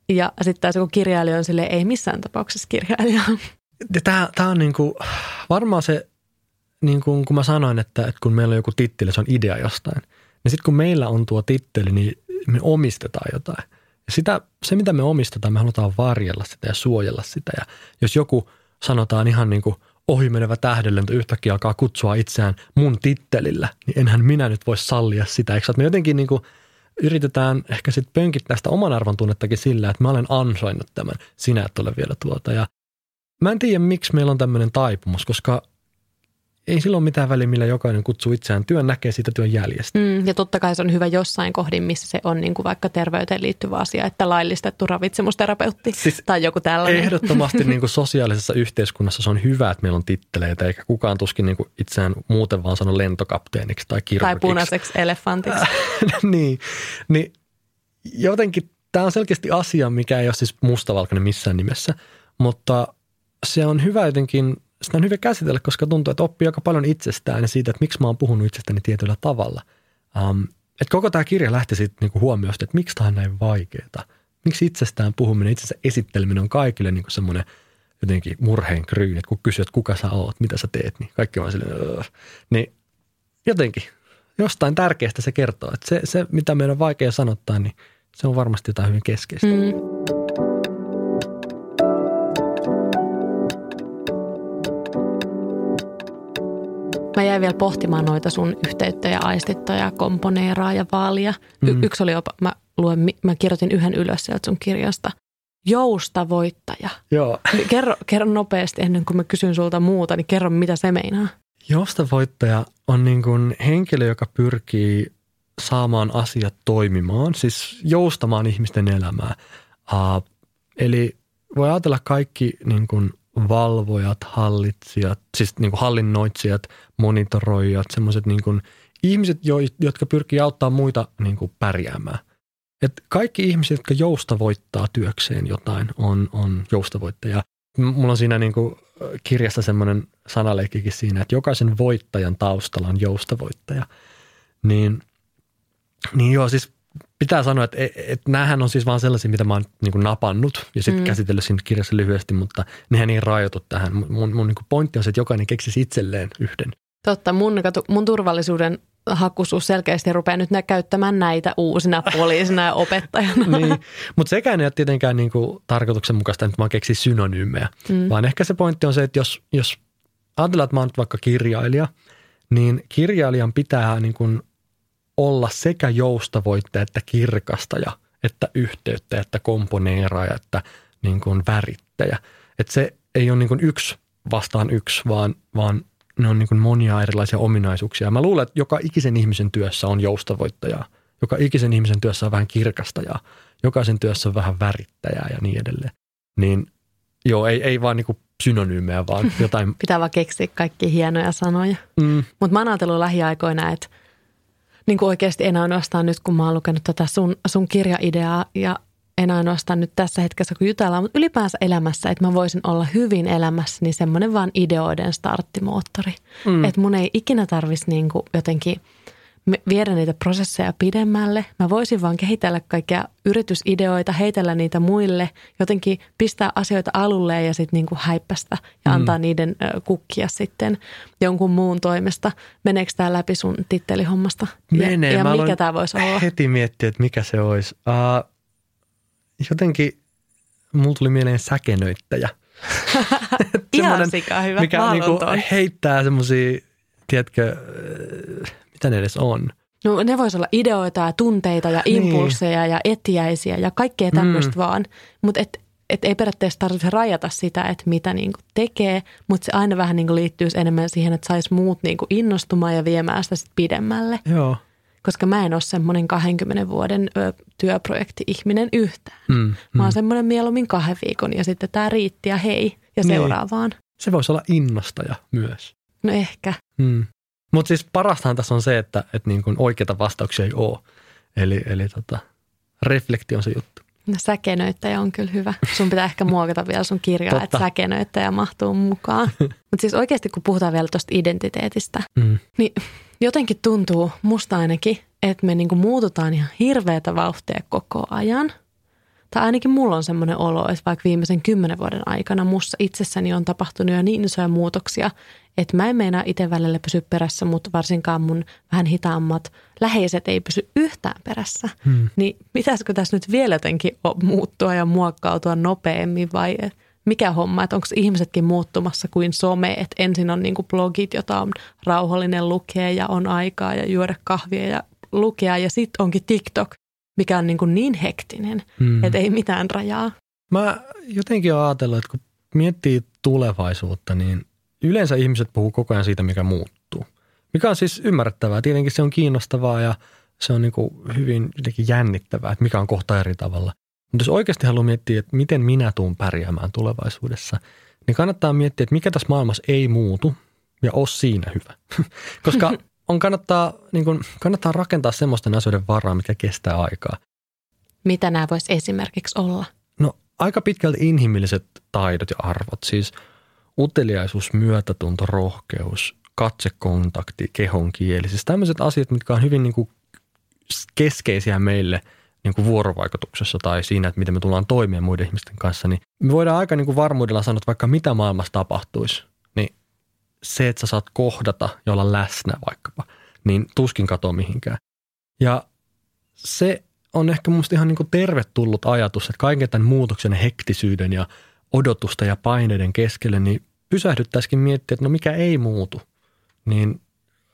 Speaker 1: Ja sitten taas joku kirjailija on silleen, ei missään tapauksessa kirjailija.
Speaker 2: Tämä on niinku, varmaan se, niinku, kun mä sanoin, että, että kun meillä on joku titteli, se on idea jostain. Niin sitten kun meillä on tuo titteli, niin me omistetaan jotain. Ja sitä, se, mitä me omistetaan, me halutaan varjella sitä ja suojella sitä. Ja jos joku sanotaan ihan niin kuin – ohimenevä tähdenlento yhtäkkiä alkaa kutsua itseään mun tittelillä, niin enhän minä nyt voi sallia sitä. Eikö me jotenkin niin kuin yritetään ehkä sitten pönkittää sitä oman arvon tunnettakin sillä, että mä olen ansainnut tämän, sinä et ole vielä tuota. Ja mä en tiedä, miksi meillä on tämmöinen taipumus, koska ei silloin mitään väliä, millä jokainen kutsuu itseään työn, näkee siitä työn jäljestä.
Speaker 1: Mm, ja totta kai se on hyvä jossain kohdin, missä se on niin kuin vaikka terveyteen liittyvä asia, että laillistettu ravitsemusterapeutti siis tai joku tällainen.
Speaker 2: Ehdottomasti niin kuin sosiaalisessa yhteiskunnassa se on hyvä, että meillä on titteleitä, eikä kukaan tuskin niin kuin itseään muuten vaan sano lentokapteeniksi tai kirurgiksi.
Speaker 1: Tai punaiseksi elefantiksi.
Speaker 2: niin, niin jotenkin tämä on selkeästi asia, mikä ei ole siis mustavalkoinen missään nimessä, mutta se on hyvä jotenkin – sitä on hyvä käsitellä, koska tuntuu, että oppii aika paljon itsestään ja siitä, että miksi mä oon puhunut itsestäni tietyllä tavalla. Um, että koko tämä kirja lähti siitä niinku huomioista, että miksi tämä on näin vaikeaa. Miksi itsestään puhuminen, itsensä esitteleminen on kaikille niinku semmoinen jotenkin murheen kryyni, että kun kysyt, kuka sä oot, mitä sä teet, niin kaikki vaan silleen, öö. niin jotenkin jostain tärkeästä se kertoo. Että se, se, mitä meidän on vaikea sanottaa, niin se on varmasti jotain hyvin keskeistä. Mm.
Speaker 1: Mä jäin vielä pohtimaan noita sun yhteyttä ja aistittoja, komponeeraa ja vaalia. Y- mm. Yksi oli jopa, mä, luen, mä kirjoitin yhden ylös sieltä sun kirjasta. Joustavoittaja.
Speaker 2: Joo.
Speaker 1: Kerro, kerro nopeasti ennen kuin mä kysyn sulta muuta, niin kerro mitä se meinaa.
Speaker 2: Joustavoittaja on niin kuin henkilö, joka pyrkii saamaan asiat toimimaan, siis joustamaan ihmisten elämää. Uh, eli voi ajatella kaikki niin kuin valvojat, hallitsijat, siis niin kuin hallinnoitsijat, monitoroijat, semmoiset niin kuin ihmiset, jotka pyrkii auttaa muita niin kuin pärjäämään. Et kaikki ihmiset, jotka joustavoittaa työkseen jotain, on, on joustavoittajia. Mulla on siinä niin kuin kirjassa semmoinen sanaleikkikin siinä, että jokaisen voittajan taustalla on joustavoittaja. Niin, niin joo, siis pitää sanoa, että, että näähän on siis vaan sellaisia, mitä mä oon niin kuin napannut ja sitten mm. käsitellyt siinä kirjassa lyhyesti, mutta nehän ei rajoitu tähän. Mun, mun niin kuin pointti on se, että jokainen keksisi itselleen yhden
Speaker 1: Totta, mun, mun turvallisuuden hakuisuus selkeästi rupeaa nyt käyttämään näitä uusina poliisina ja opettajana.
Speaker 2: niin, mutta sekään ei ole tietenkään niin kuin tarkoituksenmukaista, että mä keksin synonyymejä, mm. vaan ehkä se pointti on se, että jos, jos ajatellaan, että mä oon vaikka kirjailija, niin kirjailijan pitää niin kuin olla sekä joustavoittaja että kirkastaja, että yhteyttä, että komponeeraaja, että niin kuin värittäjä. Että se ei ole niin kuin yksi vastaan yksi, vaan, vaan ne on niin kuin monia erilaisia ominaisuuksia. Mä luulen, että joka ikisen ihmisen työssä on joustavoittajaa. Joka ikisen ihmisen työssä on vähän kirkastajaa. Jokaisen työssä on vähän värittäjää ja niin edelleen. Niin joo, ei, ei vaan niin kuin synonyymejä, vaan jotain.
Speaker 1: Pitää vaan keksiä kaikki hienoja sanoja. Mm. Mutta mä oon ajatellut lähiaikoina, että niin kuin oikeasti en ainoastaan nyt, kun mä oon lukenut tätä sun, sun kirjaideaa ja en ainoastaan nyt tässä hetkessä, kun jutellaan, mutta ylipäänsä elämässä, että mä voisin olla hyvin elämässä, niin semmoinen vaan ideoiden starttimoottori. Mm. Että mun ei ikinä tarvitsisi niin jotenkin viedä niitä prosesseja pidemmälle. Mä voisin vaan kehitellä kaikkia yritysideoita, heitellä niitä muille, jotenkin pistää asioita alulle ja sitten niin häippästä ja mm. antaa niiden kukkia sitten jonkun muun toimesta. Meneekö tämä läpi sun tittelihommasta?
Speaker 2: Menee.
Speaker 1: Ja, ja mikä tämä voisi olla?
Speaker 2: heti miettiä, että mikä se olisi. Uh, jotenkin mulla tuli mieleen säkenöittäjä.
Speaker 1: Ihan sika hyvä.
Speaker 2: Mikä niinku heittää semmoisia, tiedätkö, mitä ne edes on.
Speaker 1: No ne vois olla ideoita ja tunteita ja niin. impulseja ja etiäisiä ja kaikkea tämmöistä mm. vaan. Mutta et, et ei periaatteessa tarvitse rajata sitä, että mitä niinku tekee, mutta se aina vähän niinku liittyy enemmän siihen, että saisi muut niinku innostumaan ja viemään sitä sit pidemmälle.
Speaker 2: Joo
Speaker 1: koska mä en ole semmoinen 20 vuoden ö, työprojekti-ihminen yhtään. Mm, mm. Mä oon semmoinen mieluummin kahden viikon ja sitten tämä riitti ja hei ja niin. seuraavaan.
Speaker 2: Se voisi olla innostaja myös.
Speaker 1: No ehkä.
Speaker 2: Mm. Mutta siis parastahan tässä on se, että, että niin kuin oikeita vastauksia ei ole. Eli, eli tota, reflekti on se juttu.
Speaker 1: No säkenöittäjä on kyllä hyvä. Sun pitää ehkä muokata vielä sun kirjaa, että säkenöittäjä mahtuu mukaan. Mutta siis oikeasti kun puhutaan vielä tuosta identiteetistä, mm. niin jotenkin tuntuu musta ainakin, että me niinku muututaan ihan hirveätä vauhtia koko ajan. Tai ainakin mulla on semmoinen olo, että vaikka viimeisen kymmenen vuoden aikana mussa itsessäni on tapahtunut jo niin isoja muutoksia, että mä en meinaa itse välillä pysy perässä, mutta varsinkaan mun vähän hitaammat läheiset ei pysy yhtään perässä. Hmm. Niin pitäisikö tässä nyt vielä jotenkin muuttua ja muokkautua nopeammin vai mikä homma, että onko ihmisetkin muuttumassa kuin some, että ensin on niin kuin blogit, jota on rauhallinen lukea ja on aikaa ja juoda kahvia ja lukea ja sitten onkin TikTok, mikä on niin, kuin niin hektinen, hmm. että ei mitään rajaa.
Speaker 2: Mä jotenkin olen ajatellut, että kun miettii tulevaisuutta, niin yleensä ihmiset puhuu koko ajan siitä, mikä muuttuu. Mikä on siis ymmärrettävää. Tietenkin se on kiinnostavaa ja se on niin kuin hyvin jotenkin jännittävää, että mikä on kohta eri tavalla. Mutta jos oikeasti haluaa miettiä, että miten minä tuun pärjäämään tulevaisuudessa, niin kannattaa miettiä, että mikä tässä maailmassa ei muutu ja ole siinä hyvä. Koska on kannattaa, niin kun, kannattaa rakentaa semmoisten asioiden varaa, mikä kestää aikaa.
Speaker 1: Mitä nämä voisi esimerkiksi olla?
Speaker 2: No aika pitkälti inhimilliset taidot ja arvot, siis uteliaisuus, myötätunto, rohkeus, katsekontakti, kehon kieli. Siis tämmöiset asiat, mitkä on hyvin niin kuin keskeisiä meille – niin kuin vuorovaikutuksessa tai siinä, että miten me tullaan toimeen muiden ihmisten kanssa, niin me voidaan aika niin kuin varmuudella sanoa, että vaikka mitä maailmassa tapahtuisi, se, että sä saat kohdata ja olla läsnä vaikkapa, niin tuskin katoa mihinkään. Ja se on ehkä mun ihan niin kuin tervetullut ajatus, että kaiken tämän muutoksen hektisyyden ja odotusta ja paineiden keskelle, niin pysähdyttäisikin miettiä, että no mikä ei muutu, niin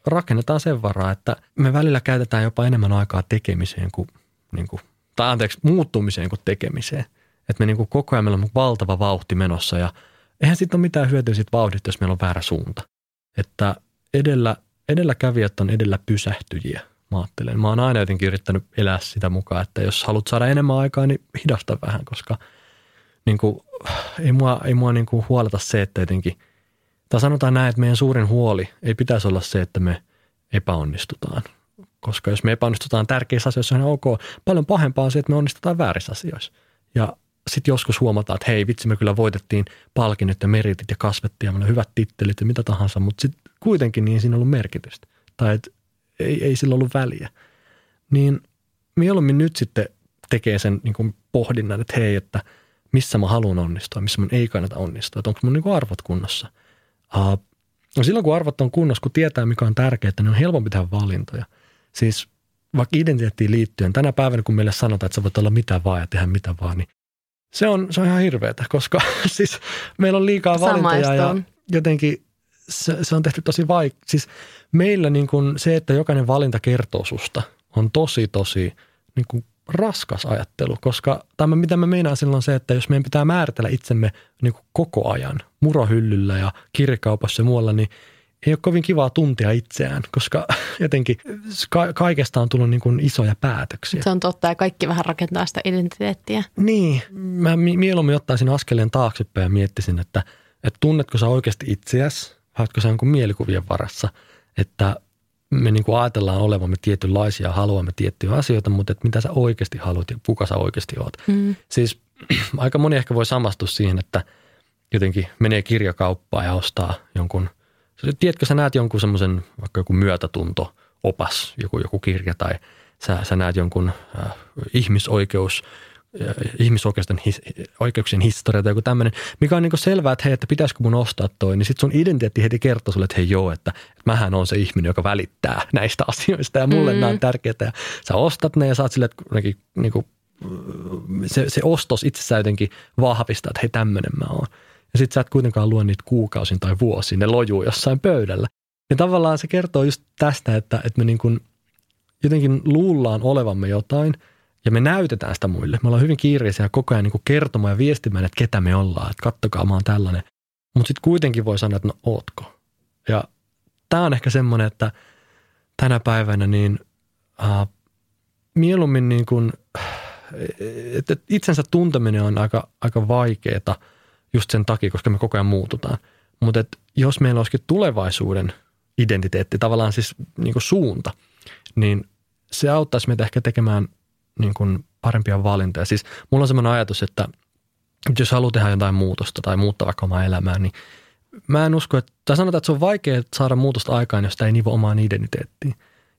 Speaker 2: rakennetaan sen varaa, että me välillä käytetään jopa enemmän aikaa tekemiseen kuin niin kuin, tai anteeksi, muuttumiseen kuin tekemiseen. Että me niin kuin koko ajan meillä on valtava vauhti menossa ja eihän siitä ole mitään hyötyä siitä vauhdista, jos meillä on väärä suunta. Että edellä, edelläkävijät on edellä pysähtyjiä, mä ajattelen. Mä oon aina jotenkin yrittänyt elää sitä mukaan, että jos haluat saada enemmän aikaa, niin hidasta vähän, koska niin kuin, ei mua, ei mua niin kuin huoleta se, että jotenkin, tai sanotaan näin, että meidän suurin huoli ei pitäisi olla se, että me epäonnistutaan, koska jos me epäonnistutaan tärkeissä asioissa, niin ok. Paljon pahempaa on se, että me onnistutaan väärissä asioissa. Ja sitten joskus huomataan, että hei vitsi, me kyllä voitettiin palkinnot ja meritit ja kasvettiin ja meillä on hyvät tittelit ja mitä tahansa, mutta sitten kuitenkin niin ei siinä ollut merkitystä. Tai että ei, ei sillä ollut väliä. Niin mieluummin nyt sitten tekee sen niin kuin pohdinnan, että hei, että missä mä haluan onnistua, missä mun ei kannata onnistua, että onko mun niin kuin arvot kunnossa. Uh, No silloin kun arvot on kunnossa, kun tietää mikä on tärkeää, niin on helpompi tehdä valintoja. Siis vaikka identiteettiin liittyen, tänä päivänä kun meille sanotaan, että sä voit olla mitä vaan ja tehdä mitä vaan, niin se on, se on ihan hirveetä, koska siis meillä on liikaa valintoja ja jotenkin se, se on tehty tosi vaikea. Siis meillä niin kuin se, että jokainen valinta kertoo susta, on tosi tosi niin kuin raskas ajattelu, koska tämä, mitä mä meinaan silloin se, että jos meidän pitää määritellä itsemme niin kuin koko ajan murohyllyllä ja kirjakaupassa ja muualla, niin ei ole kovin kivaa tuntia itseään, koska jotenkin ka- kaikesta on tullut niin kuin isoja päätöksiä.
Speaker 1: Se on totta ja kaikki vähän rakentaa sitä identiteettiä.
Speaker 2: Niin, mä mieluummin ottaisin askeleen taaksepäin ja miettisin, että, että tunnetko sä oikeasti itseäsi, vai sä jonkun mielikuvien varassa, että me niin kuin ajatellaan olevamme tietynlaisia, haluamme tiettyjä asioita, mutta että mitä sä oikeasti haluat ja kuka sä oikeasti oot. Mm. Siis aika moni ehkä voi samastua siihen, että jotenkin menee kirjakauppaan ja ostaa jonkun, tiedätkö sä näet jonkun semmoisen vaikka joku myötätunto, opas, joku, joku kirja tai sä, sä näet jonkun äh, ihmisoikeus ihmisoikeuksien his, oikeuksien historia tai joku tämmöinen, mikä on niin selvää, että hei, että pitäisikö mun ostaa toi, niin sitten sun identiteetti heti kertoo sulle, että hei joo, että, että mähän on se ihminen, joka välittää näistä asioista ja mulle mm. nämä on tärkeitä ja sä ostat ne ja saat sille, että niin kuin, se, se ostos itsessään jotenkin vahvistaa, että hei tämmöinen mä oon. Ja sitten sä et kuitenkaan luo niitä kuukausin tai vuosin, ne lojuu jossain pöydällä. Ja tavallaan se kertoo just tästä, että, että me niin kuin jotenkin luullaan olevamme jotain – ja me näytetään sitä muille. Me ollaan hyvin kiireisiä koko ajan niin kertomaan ja viestimään, että ketä me ollaan, että kattokaa, mä oon tällainen. Mutta sitten kuitenkin voi sanoa, että no ootko. Ja tämä on ehkä semmoinen, että tänä päivänä niin äh, mieluummin niin kuin, että itsensä tunteminen on aika, aika vaikeaa just sen takia, koska me koko ajan muututaan. Mutta jos meillä olisikin tulevaisuuden identiteetti, tavallaan siis niin kuin suunta, niin se auttaisi meitä ehkä tekemään niin kuin parempia valintoja. Siis mulla on semmoinen ajatus, että jos haluaa tehdä jotain muutosta tai muuttaa vaikka omaa elämää, niin mä en usko, että, tai sanotaan, että se on vaikea saada muutosta aikaan, jos sitä ei nivo omaan identiteettiin.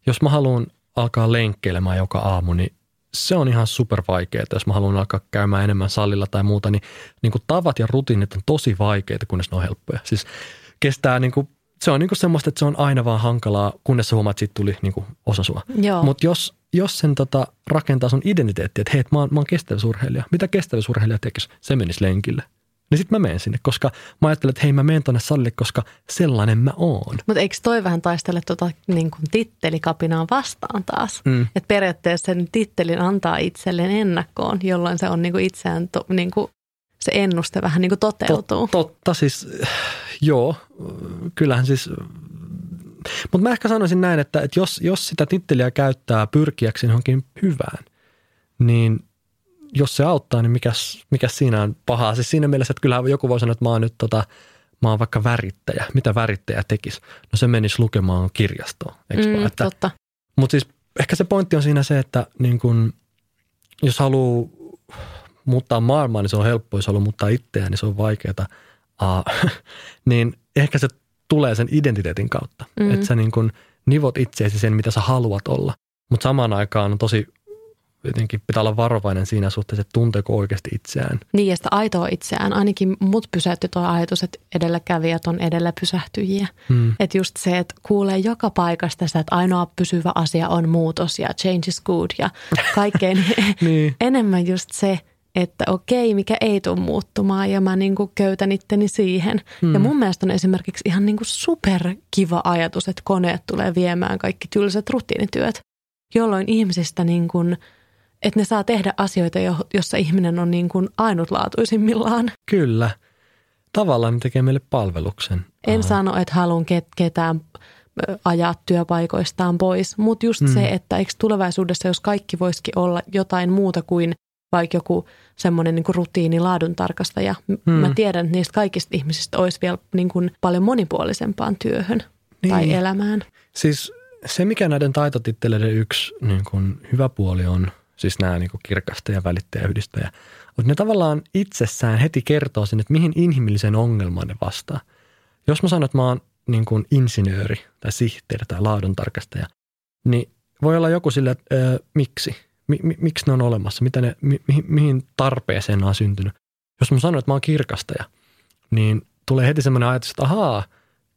Speaker 2: Jos mä haluan alkaa lenkkeilemään joka aamu, niin se on ihan super vaikeaa. Jos mä haluan alkaa käymään enemmän salilla tai muuta, niin, niin kuin tavat ja rutiinit on tosi vaikeita, kunnes ne on helppoja. Siis kestää niin kuin, se on niin kuin semmoista, että se on aina vaan hankalaa, kunnes sä huomaat, että siitä tuli niin kuin osa sua. Mutta jos jos sen tota, rakentaa sun identiteetti, että hei, mä oon, mä oon kestävyysurheilija. Mitä kestävyysurheilija tekisi? Se menisi lenkille. Niin sitten mä menen sinne, koska mä ajattelen, että hei mä menen tonne salille, koska sellainen mä oon.
Speaker 1: Mutta eikö toi vähän taistele tuota niin kuin tittelikapinaa vastaan taas? Mm. Että periaatteessa sen tittelin antaa itselleen ennakkoon, jolloin se on niin kuin itseään to, niin kuin se ennuste vähän niin kuin toteutuu. Tot,
Speaker 2: totta siis, joo, kyllähän siis mutta mä ehkä sanoisin näin, että, että jos, jos sitä titteliä käyttää pyrkiäksi johonkin hyvään, niin jos se auttaa, niin mikäs, mikäs siinä on pahaa? Siis siinä mielessä, että kyllähän joku voi sanoa, että mä oon nyt tota, mä oon vaikka värittäjä. Mitä värittäjä tekisi? No se menisi lukemaan kirjastoon, eikö mm,
Speaker 1: että, totta.
Speaker 2: Mutta siis ehkä se pointti on siinä se, että niin kun, jos haluaa muuttaa maailmaa, niin se on helppoa. Jos haluaa muuttaa itseään, niin se on vaikeaa. Uh, niin ehkä se tulee sen identiteetin kautta. Mm. Että sä niin kuin nivot itseesi sen, mitä sä haluat olla. Mutta samaan aikaan on tosi jotenkin pitää olla varovainen siinä suhteessa, että tunteeko oikeasti itseään.
Speaker 1: Niin, ja sitä aitoa itseään. Ainakin mut pysäytti tuo ajatus, että edelläkävijät on edellä pysähtyjiä. Hmm. Että just se, että kuulee joka paikasta sitä, että ainoa pysyvä asia on muutos ja change is good ja kaikkein niin. enemmän just se – että okei, mikä ei tule muuttumaan ja mä niin kuin köytän itteni siihen. Hmm. Ja mun mielestä on esimerkiksi ihan niin kuin superkiva ajatus, että koneet tulee viemään kaikki tylsät rutiinityöt, jolloin ihmisistä niin kuin, että ne saa tehdä asioita, jossa ihminen on niin kuin ainutlaatuisimmillaan.
Speaker 2: Kyllä. Tavallaan ne tekee meille palveluksen.
Speaker 1: En Aha. sano, että haluan ketään ajaa työpaikoistaan pois, mutta just hmm. se, että eikö tulevaisuudessa, jos kaikki voisikin olla jotain muuta kuin vaikka joku semmoinen niin rutiini laadun tarkastaja. Hmm. Mä tiedän, että niistä kaikista ihmisistä olisi vielä niin kuin paljon monipuolisempaan työhön niin. tai elämään.
Speaker 2: Siis se, mikä näiden taitotitteleiden yksi niin kuin hyvä puoli on, siis nämä niin kirkastaja, välittäjä, yhdistäjä, mutta ne tavallaan itsessään heti kertoo sen, että mihin inhimillisen ongelmaan ne vastaa. Jos mä sanon, että mä oon niin kuin insinööri tai sihteeri tai laaduntarkastaja, niin voi olla joku sille, että ö, miksi? mi, mi, miksi ne on olemassa, mitä ne, mi, mi, mihin tarpeeseen ne on syntynyt. Jos mä sanon, että mä oon kirkastaja, niin tulee heti semmoinen ajatus, että ahaa,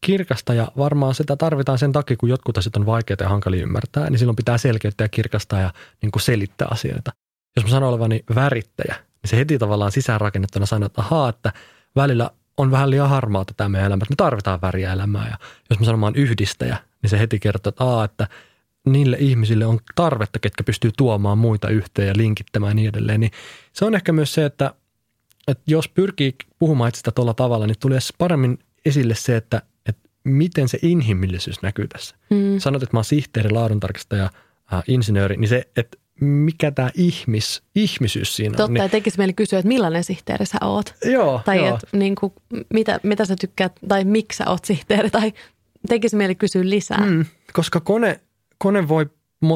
Speaker 2: kirkasta ja varmaan sitä tarvitaan sen takia, kun jotkut asiat on vaikeita ja hankalia ymmärtää, niin silloin pitää selkeyttää ja kirkastaa ja niin kuin selittää asioita. Jos mä sanon olevani värittäjä, niin se heti tavallaan sisäänrakennettuna sanoo, että ahaa, että välillä on vähän liian harmaata tämä meidän elämä, että me tarvitaan väriä elämää. Ja jos mä sanon, mä oon yhdistäjä, niin se heti kertoo, että, aa, että niille ihmisille on tarvetta, ketkä pystyy tuomaan muita yhteen ja linkittämään ja niin edelleen. Niin se on ehkä myös se, että, että jos pyrkii puhumaan itsestä tuolla tavalla, niin tulee paremmin esille se, että, että miten se inhimillisyys näkyy tässä. Mm. Sanot, että mä oon sihteeri, laaduntarkistaja, äh, insinööri, niin se, että mikä tämä ihmis, ihmisyys siinä
Speaker 1: Totta,
Speaker 2: on.
Speaker 1: Totta, niin, tekisi mieli kysyä, että millainen sihteeri sä oot.
Speaker 2: Joo,
Speaker 1: Tai
Speaker 2: joo.
Speaker 1: että niin kuin, mitä, mitä sä tykkäät, tai miksi sä oot sihteeri, tai tekisi mieli kysyä lisää. Mm,
Speaker 2: koska kone, kone voi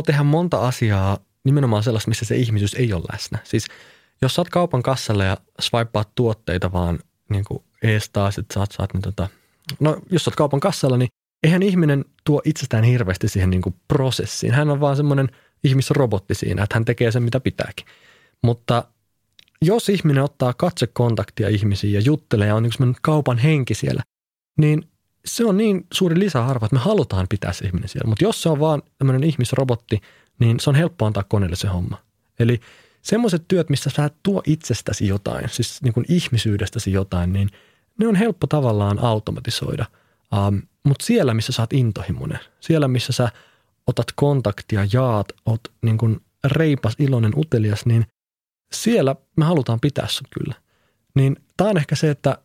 Speaker 2: tehdä monta asiaa, nimenomaan sellaista, missä se ihmisyys ei ole läsnä. Siis jos sä oot kaupan kassalla ja swipeaat tuotteita vaan niin kuin ees taas, että saat, saat niin tota, no jos oot kaupan kassalla, niin eihän ihminen tuo itsestään hirveästi siihen niin kuin prosessiin. Hän on vaan semmoinen ihmisrobotti siinä, että hän tekee sen mitä pitääkin. Mutta jos ihminen ottaa katsekontaktia ihmisiin ja juttelee ja on niin kaupan henki siellä, niin se on niin suuri lisäarvo, että me halutaan pitää se ihminen siellä. Mutta jos se on vaan tämmöinen ihmisrobotti, niin se on helppo antaa koneelle se homma. Eli semmoiset työt, missä sä tuo itsestäsi jotain, siis niin kuin ihmisyydestäsi jotain, niin ne on helppo tavallaan automatisoida. Um, Mutta siellä, missä sä oot intohimoinen, siellä, missä sä otat kontaktia, jaat, oot niin kuin reipas, iloinen, utelias, niin siellä me halutaan pitää sut kyllä. Niin tämä on ehkä se, että,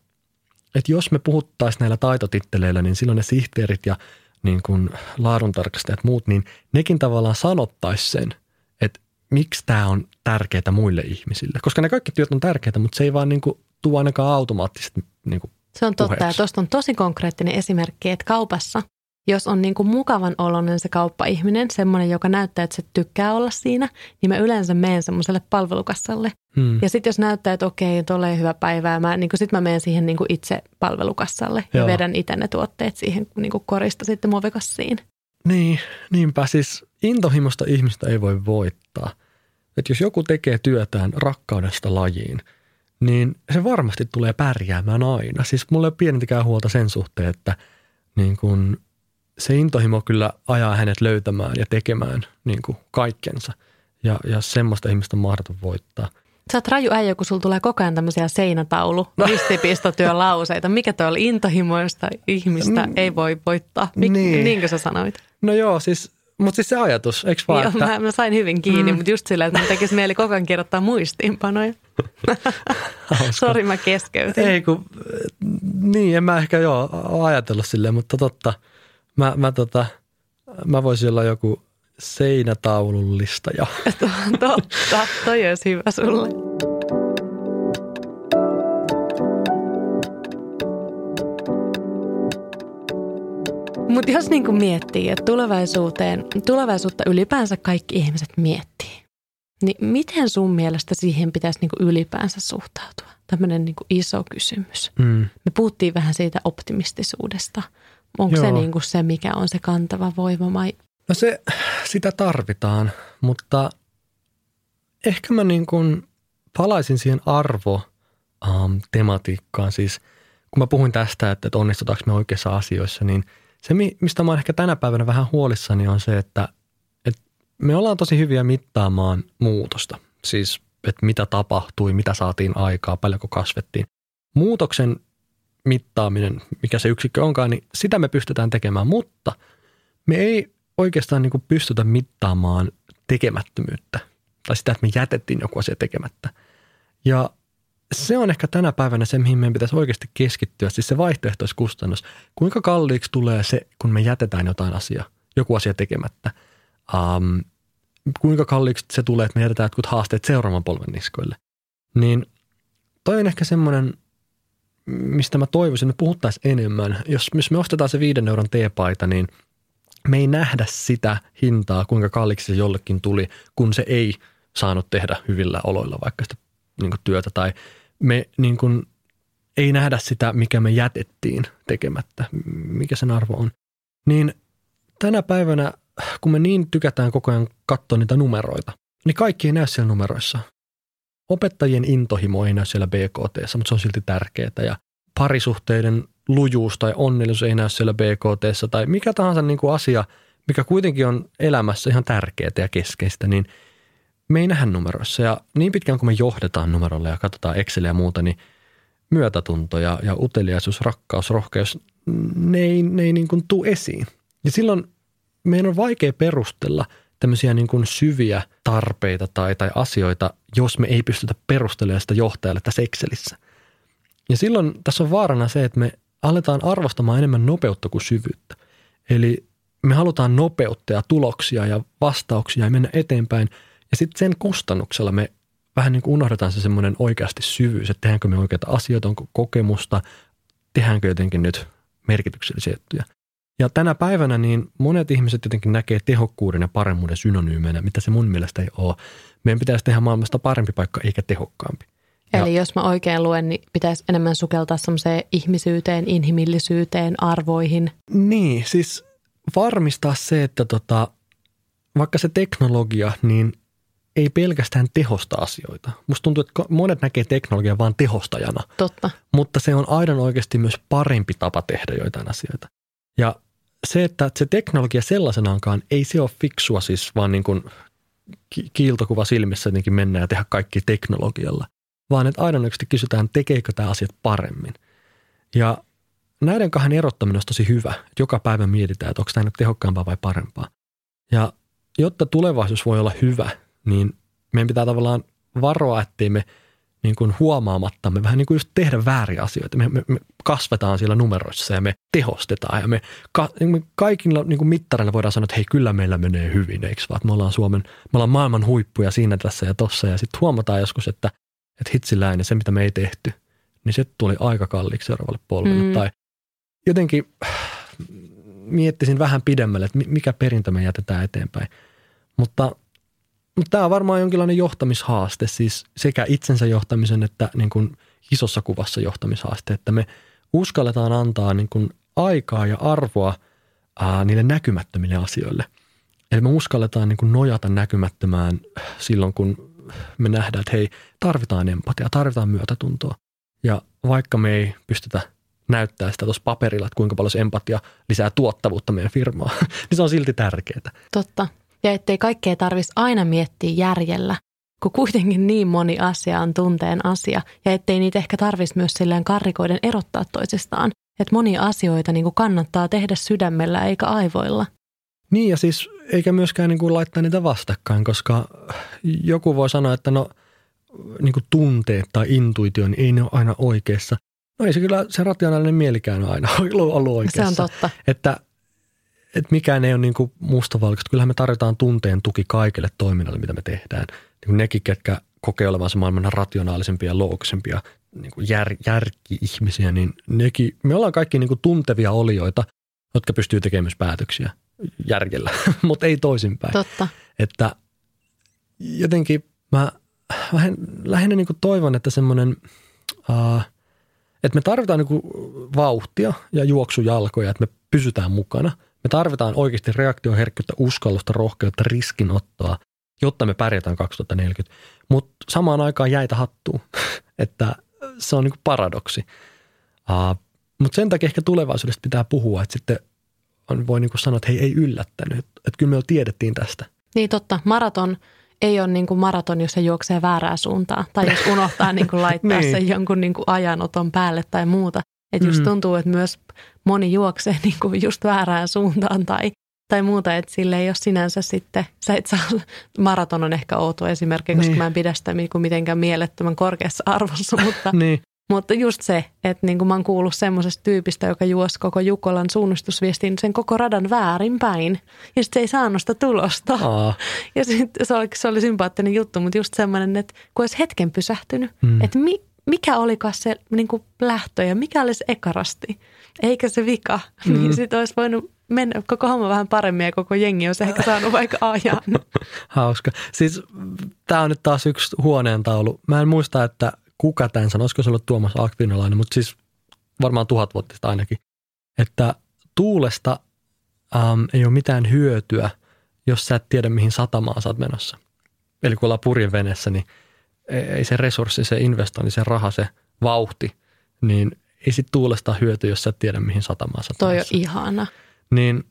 Speaker 2: että jos me puhuttaisiin näillä taitotitteleillä, niin silloin ne sihteerit ja niin kuin laaduntarkastajat muut, niin nekin tavallaan sanottaisi sen, että miksi tämä on tärkeää muille ihmisille. Koska ne kaikki työt on tärkeitä, mutta se ei vaan niin kuin tuo ainakaan automaattisesti niin kuin
Speaker 1: Se on totta puheeksi. ja tuosta on tosi konkreettinen esimerkki, että kaupassa – jos on niin kuin mukavan oloinen se kauppaihminen, semmoinen, joka näyttää, että se tykkää olla siinä, niin mä yleensä menen semmoiselle palvelukassalle. Hmm. Ja sitten jos näyttää, että okei, tulee hyvä päivää, mä, niin sitten mä menen siihen niin kuin itse palvelukassalle Joo. ja vedän itse ne tuotteet siihen niin kuin korista sitten muovikassiin.
Speaker 2: Niin, niinpä siis intohimosta ihmistä ei voi voittaa. Että jos joku tekee työtään rakkaudesta lajiin, niin se varmasti tulee pärjäämään aina. Siis mulle ei pienintäkään huolta sen suhteen, että niin kun se intohimo kyllä ajaa hänet löytämään ja tekemään niin kuin kaikkensa. Ja, ja semmoista ihmistä on mahdoton voittaa.
Speaker 1: Sä oot raju äijä, kun sulla tulee koko ajan tämmöisiä seinätaulu, no. ristipistotyölauseita. Mikä tuo oli intohimoista ihmistä mm. ei voi voittaa? Mik, niin. Niinkö sä sanoit?
Speaker 2: No joo, siis, mutta siis se ajatus, eikö vaan?
Speaker 1: Joo, että... mä, mä, sain hyvin kiinni, mm. mutta just sillä, että mun tekisi mieli koko ajan kirjoittaa muistiinpanoja. Sori, mä keskeytin.
Speaker 2: Ei kun, niin en mä ehkä joo ajatellut silleen, mutta totta – Mä, mä, tota, mä voisin olla joku seinätaulullista ja.
Speaker 1: Totta, toi olisi hyvä sulle. Mutta jos niinku miettii, että tulevaisuuteen, tulevaisuutta ylipäänsä kaikki ihmiset miettii, niin miten sun mielestä siihen pitäisi niinku ylipäänsä suhtautua? Tämmöinen niinku iso kysymys. Mm. Me puhuttiin vähän siitä optimistisuudesta – Onko Joo. se niin kuin se, mikä on se kantava voima vai?
Speaker 2: No se, sitä tarvitaan, mutta ehkä mä niin kuin palaisin siihen arvo um, tematiikkaan. Siis kun mä puhuin tästä, että, että onnistutaanko me oikeissa asioissa, niin se, mistä mä oon ehkä tänä päivänä vähän huolissani, on se, että, että me ollaan tosi hyviä mittaamaan muutosta. Siis, että mitä tapahtui, mitä saatiin aikaa, paljonko kasvettiin. Muutoksen mittaaminen, mikä se yksikkö onkaan, niin sitä me pystytään tekemään, mutta me ei oikeastaan niin pystytä mittaamaan tekemättömyyttä tai sitä, että me jätettiin joku asia tekemättä. Ja se on ehkä tänä päivänä se, mihin meidän pitäisi oikeasti keskittyä, siis se vaihtoehtoiskustannus. Kuinka kalliiksi tulee se, kun me jätetään jotain asiaa, joku asia tekemättä. Um, kuinka kalliiksi se tulee, että me jätetään jotkut haasteet seuraavan polven niskoille. Niin toi on ehkä semmoinen – mistä mä toivoisin, että puhuttaisiin enemmän. Jos, jos me ostetaan se viiden euron teepaita, niin me ei nähdä sitä hintaa, kuinka kalliiksi se jollekin tuli, kun se ei saanut tehdä hyvillä oloilla vaikka sitä niin työtä. Tai me niin kuin, ei nähdä sitä, mikä me jätettiin tekemättä, mikä sen arvo on. Niin tänä päivänä, kun me niin tykätään koko ajan katsoa niitä numeroita, niin kaikki ei näy siellä numeroissa opettajien intohimo ei näy siellä BKT, mutta se on silti tärkeää. Ja parisuhteiden lujuus tai onnellisuus ei näy siellä BKT tai mikä tahansa niin kuin asia, mikä kuitenkin on elämässä ihan tärkeää ja keskeistä, niin me ei nähdä numeroissa. Ja niin pitkään kuin me johdetaan numerolle ja katsotaan Exceliä ja muuta, niin myötätunto ja, ja uteliaisuus, rakkaus, rohkeus, ne ei, ne ei niin kuin tule esiin. Ja silloin meidän on vaikea perustella tämmöisiä niin kuin syviä tarpeita tai, tai asioita, jos me ei pystytä perustelemaan sitä johtajalle tässä Excelissä. Ja silloin tässä on vaarana se, että me aletaan arvostamaan enemmän nopeutta kuin syvyyttä. Eli me halutaan nopeutta ja tuloksia ja vastauksia ja mennä eteenpäin. Ja sitten sen kustannuksella me vähän niin kuin unohdetaan se semmoinen oikeasti syvyys, että tehdäänkö me oikeita asioita, onko kokemusta, tehdäänkö jotenkin nyt merkityksellisiä juttuja. Ja tänä päivänä niin monet ihmiset jotenkin näkee tehokkuuden ja paremmuuden synonyymeinä, mitä se mun mielestä ei ole. Meidän pitäisi tehdä maailmasta parempi paikka eikä tehokkaampi.
Speaker 1: Eli ja, jos mä oikein luen, niin pitäisi enemmän sukeltaa semmoiseen ihmisyyteen, inhimillisyyteen, arvoihin.
Speaker 2: Niin, siis varmistaa se, että tota, vaikka se teknologia, niin ei pelkästään tehosta asioita. Musta tuntuu, että monet näkee teknologian vain tehostajana.
Speaker 1: Totta.
Speaker 2: Mutta se on aidan oikeasti myös parempi tapa tehdä joitain asioita. Ja se, että se teknologia sellaisenaankaan ei se ole fiksua siis vaan niin kuin kiiltokuva silmissä jotenkin mennä ja tehdä kaikki teknologialla, vaan että aidan oikeasti kysytään, tekeekö tämä asiat paremmin. Ja näiden kahden erottaminen on tosi hyvä. Että joka päivä mietitään, että onko tämä nyt tehokkaampaa vai parempaa. Ja jotta tulevaisuus voi olla hyvä, niin meidän pitää tavallaan varoa, ettei me niin kuin huomaamatta me vähän niin kuin just tehdä vääriä asioita. Me, me, me kasvetaan siellä numeroissa ja me tehostetaan ja me, ka, me kaikilla niin kuin mittareilla voidaan sanoa, että hei kyllä meillä menee hyvin, eikö vaan? Me ollaan Suomen, me ollaan maailman huippuja siinä tässä ja tossa ja sitten huomataan joskus, että, että hitsiläinen, se mitä me ei tehty, niin se tuli aika kalliiksi seuraavalle polvelle. Mm. Tai jotenkin miettisin vähän pidemmälle, että mikä perintö me jätetään eteenpäin. Mutta mutta tämä on varmaan jonkinlainen johtamishaaste, siis sekä itsensä johtamisen että niin kuin isossa kuvassa johtamishaaste, että me uskalletaan antaa niin kuin aikaa ja arvoa ää, niille näkymättömille asioille. Eli me uskalletaan niin kuin nojata näkymättömään silloin, kun me nähdään, että hei, tarvitaan empatia, tarvitaan myötätuntoa. Ja vaikka me ei pystytä näyttää sitä tuossa paperilla, että kuinka paljon se empatia lisää tuottavuutta meidän firmaa, niin se on silti tärkeää.
Speaker 1: Totta ja ettei kaikkea tarvitsisi aina miettiä järjellä, kun kuitenkin niin moni asia on tunteen asia ja ettei niitä ehkä tarvitsisi myös silleen karrikoiden erottaa toisistaan. Että monia asioita niin kuin kannattaa tehdä sydämellä eikä aivoilla.
Speaker 2: Niin ja siis eikä myöskään niin kuin laittaa niitä vastakkain, koska joku voi sanoa, että no niin kuin tunteet tai intuitio, niin ei ne ole aina oikeassa. No ei se kyllä, se rationaalinen mielikään on aina ollut oikeassa.
Speaker 1: Se on totta.
Speaker 2: Että että mikään ei ole niin kuin mustavalkoista. Kyllähän me tarvitaan tunteen tuki kaikille toiminnalle, mitä me tehdään. Niin kuin nekin, ketkä kokee olevansa maailman rationaalisempia ja loogisempia niin kuin jär, järki-ihmisiä, niin nekin, me ollaan kaikki niin kuin tuntevia olioita, jotka pystyy tekemään myös päätöksiä järjellä, mutta ei toisinpäin.
Speaker 1: Totta.
Speaker 2: Että jotenkin mä vähän, lähinnä niin kuin toivon, että semmoinen, uh, että me tarvitaan niin kuin vauhtia ja juoksujalkoja, että me pysytään mukana – me tarvitaan oikeasti reaktioherkkyyttä, uskallusta, rohkeutta, riskinottoa, jotta me pärjätään 2040. Mutta samaan aikaan jäitä hattuu, että se on niinku paradoksi. Uh, Mutta sen takia ehkä tulevaisuudesta pitää puhua, että sitten on, voi niinku sanoa, että hei, ei yllättänyt. Että et kyllä me jo tiedettiin tästä.
Speaker 1: Niin totta. Maraton ei ole niin kuin maraton, jos se juoksee väärää suuntaan. Tai jos unohtaa niin kuin laittaa niin. sen jonkun niin kuin ajanoton päälle tai muuta. Että just mm. tuntuu, että myös moni juoksee niin kuin just väärään suuntaan tai, tai muuta, että sille ei ole sinänsä sitten, sä et saa, maraton on ehkä outo esimerkki, koska niin. mä en pidä sitä niin mitenkään mielettömän korkeassa arvossa, mutta, niin. mutta just se, että niin kuin mä oon kuullut semmoisesta tyypistä, joka juosi koko Jukolan suunnistusviestin sen koko radan väärinpäin ja sitten se ei saanut sitä tulosta. Aa. Ja sitten se oli, se oli sympaattinen juttu, mutta just semmoinen, että kun olisi hetken pysähtynyt, mm. että mi, mikä olikaan se niin kuin lähtö ja mikä olisi ekarasti, eikä se vika, mm. niin sitten olisi voinut mennä koko homma vähän paremmin ja koko jengi olisi ehkä saanut vaikka ajan.
Speaker 2: Hauska. Siis tämä on nyt taas yksi huoneentaulu. Mä en muista, että kuka tämän sanoi, olisiko se ollut Tuomas Akvinolainen, mutta siis varmaan tuhat vuotta ainakin, että tuulesta äm, ei ole mitään hyötyä, jos sä et tiedä, mihin satamaan sä oot menossa. Eli kun ollaan purjeveneessä, niin ei se resurssi, se investointi, se raha, se vauhti, niin ei sit tuulesta hyöty, jos sä et tiedä, mihin satamaan sä
Speaker 1: Toi on ihana.
Speaker 2: Niin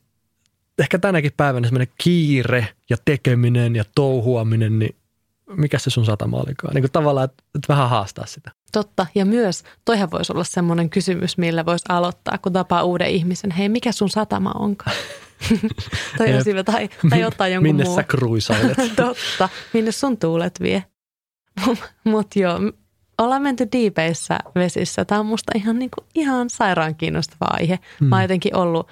Speaker 2: ehkä tänäkin päivänä semmoinen kiire ja tekeminen ja touhuaminen, niin mikä se sun satama olikaan? Niin kuin tavallaan, että, että vähän haastaa sitä.
Speaker 1: Totta. Ja myös, toihan voisi olla semmoinen kysymys, millä voisi aloittaa, kun tapaa uuden ihmisen. Hei, mikä sun satama onkaan? hyvä. Tai, tai ottaa jonkun
Speaker 2: Minne
Speaker 1: muun.
Speaker 2: sä kruisailet?
Speaker 1: Totta. Minne sun tuulet vie? Mutta joo, ollaan menty diipeissä vesissä. Tämä on musta ihan, niinku, ihan sairaan kiinnostava aihe. Mm. Mä oon jotenkin ollut,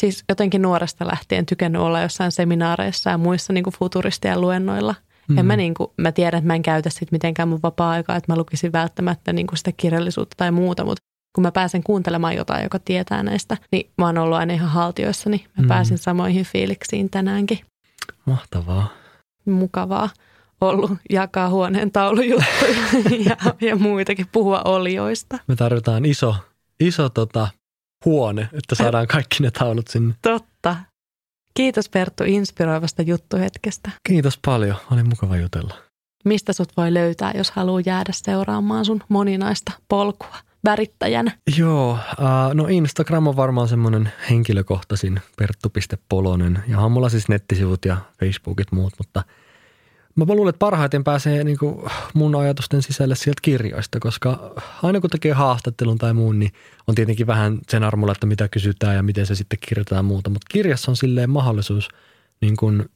Speaker 1: siis jotenkin nuoresta lähtien tykännyt olla jossain seminaareissa ja muissa niinku futuristien luennoilla. Mm. En mä, niinku, mä tiedän, että mä en käytä sit mitenkään mun vapaa-aikaa, että mä lukisin välttämättä niinku sitä kirjallisuutta tai muuta, mutta kun mä pääsen kuuntelemaan jotain, joka tietää näistä, niin mä oon ollut aina ihan haltioissa, niin mä
Speaker 2: Mm.
Speaker 1: pääsin samoihin fiiliksiin tänäänkin.
Speaker 2: Mahtavaa.
Speaker 1: Mukavaa ollut jakaa huoneen taulujuttuja ja, ja muitakin puhua olioista.
Speaker 2: Me tarvitaan iso, iso tota, huone, että saadaan kaikki ne taulut sinne.
Speaker 1: Totta. Kiitos Perttu inspiroivasta juttuhetkestä.
Speaker 2: Kiitos paljon. Oli mukava jutella.
Speaker 1: Mistä sut voi löytää, jos haluaa jäädä seuraamaan sun moninaista polkua värittäjänä?
Speaker 2: Joo, äh, no Instagram on varmaan semmoinen henkilökohtaisin perttu.polonen. Ja on mulla siis nettisivut ja Facebookit muut, mutta mä luulen, että parhaiten pääsee niin kuin mun ajatusten sisälle sieltä kirjoista, koska aina kun tekee haastattelun tai muun, niin on tietenkin vähän sen armolla, että mitä kysytään ja miten se sitten kirjoitetaan muuta. Mutta kirjassa on silleen mahdollisuus, niin kuin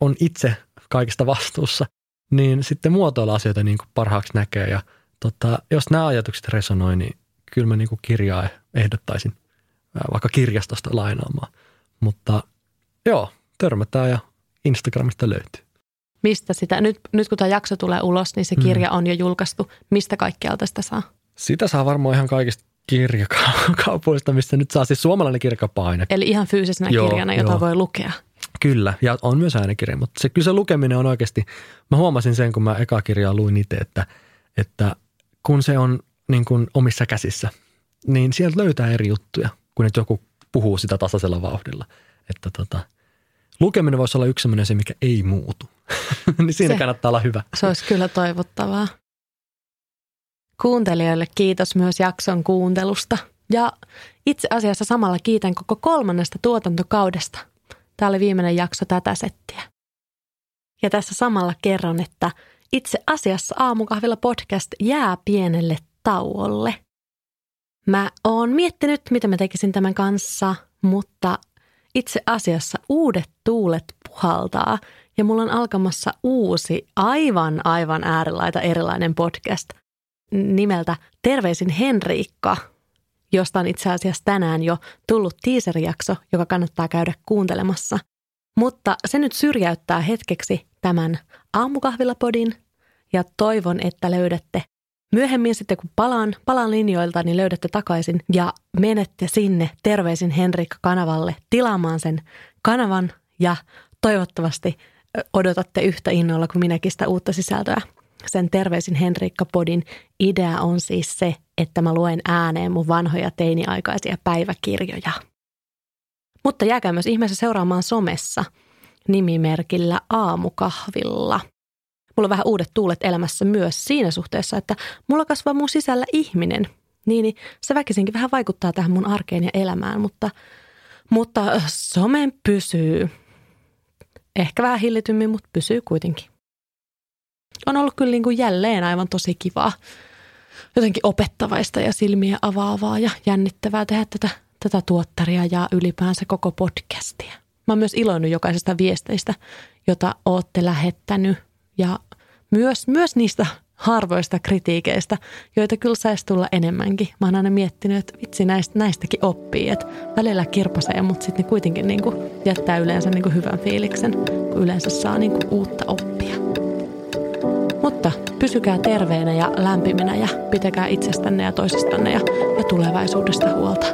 Speaker 2: on itse kaikista vastuussa, niin sitten muotoilla asioita niin kuin parhaaksi näkee. Ja tota, jos nämä ajatukset resonoi, niin kyllä mä niin kuin kirjaa ehdottaisin vaikka kirjastosta lainaamaan. Mutta joo, törmätään ja Instagramista löytyy.
Speaker 1: Mistä sitä, nyt, nyt kun tämä jakso tulee ulos, niin se kirja on jo julkaistu. Mistä kaikkialta sitä saa?
Speaker 2: Sitä saa varmaan ihan kaikista kirjakaupoista, mistä nyt saa siis suomalainen kirjakapaine.
Speaker 1: Eli ihan fyysisenä
Speaker 2: Joo,
Speaker 1: kirjana, jota
Speaker 2: joo.
Speaker 1: voi lukea.
Speaker 2: Kyllä, ja on myös äänikirja, mutta se, kyllä se lukeminen on oikeasti, mä huomasin sen, kun mä eka kirjaa luin itse, että, että kun se on niin kuin omissa käsissä, niin sieltä löytää eri juttuja, kun että joku puhuu sitä tasaisella vauhdilla. Että tota, lukeminen voisi olla yksi sellainen asia, mikä ei muutu. niin siinä
Speaker 1: Se-
Speaker 2: kannattaa olla hyvä.
Speaker 1: Se olisi kyllä toivottavaa. Kuuntelijoille kiitos myös jakson kuuntelusta. Ja itse asiassa samalla kiitän koko kolmannesta tuotantokaudesta. Tämä oli viimeinen jakso tätä settiä. Ja tässä samalla kerron, että itse asiassa Aamukahvilla podcast jää pienelle tauolle. Mä oon miettinyt, mitä mä tekisin tämän kanssa, mutta itse asiassa uudet tuulet puhaltaa ja mulla on alkamassa uusi, aivan aivan äärilaita erilainen podcast nimeltä Terveisin Henriikka, josta on itse asiassa tänään jo tullut teaserjakso, joka kannattaa käydä kuuntelemassa. Mutta se nyt syrjäyttää hetkeksi tämän aamukahvilapodin ja toivon, että löydätte myöhemmin sitten kun palaan, palaan linjoilta, niin löydätte takaisin ja menette sinne Terveisin Henrikka-kanavalle tilaamaan sen kanavan ja toivottavasti odotatte yhtä innolla kuin minäkin sitä uutta sisältöä. Sen Terveisin Henrikka-podin idea on siis se, että mä luen ääneen mun vanhoja teiniaikaisia päiväkirjoja. Mutta jääkää myös ihmeessä seuraamaan somessa nimimerkillä Aamukahvilla. Mulla on vähän uudet tuulet elämässä myös siinä suhteessa, että mulla kasvaa mun sisällä ihminen. Niin, niin se väkisinkin vähän vaikuttaa tähän mun arkeen ja elämään, mutta, mutta some pysyy. Ehkä vähän hillitymmin, mutta pysyy kuitenkin. On ollut kyllä niin kuin jälleen aivan tosi kivaa. Jotenkin opettavaista ja silmiä avaavaa ja jännittävää tehdä tätä, tätä tuottaria ja ylipäänsä koko podcastia. Mä oon myös iloinnut jokaisesta viesteistä, jota ootte lähettänyt ja myös, myös niistä harvoista kritiikeistä, joita kyllä saisi tulla enemmänkin. Mä oon aina miettinyt, että vitsi näistä, näistäkin oppii, että välillä kirpasee, mutta sitten ne kuitenkin niin kuin jättää yleensä niin kuin hyvän fiiliksen, kun yleensä saa niin kuin uutta oppia. Mutta pysykää terveenä ja lämpiminä ja pitäkää itsestänne ja toisistanne ja, ja tulevaisuudesta huolta.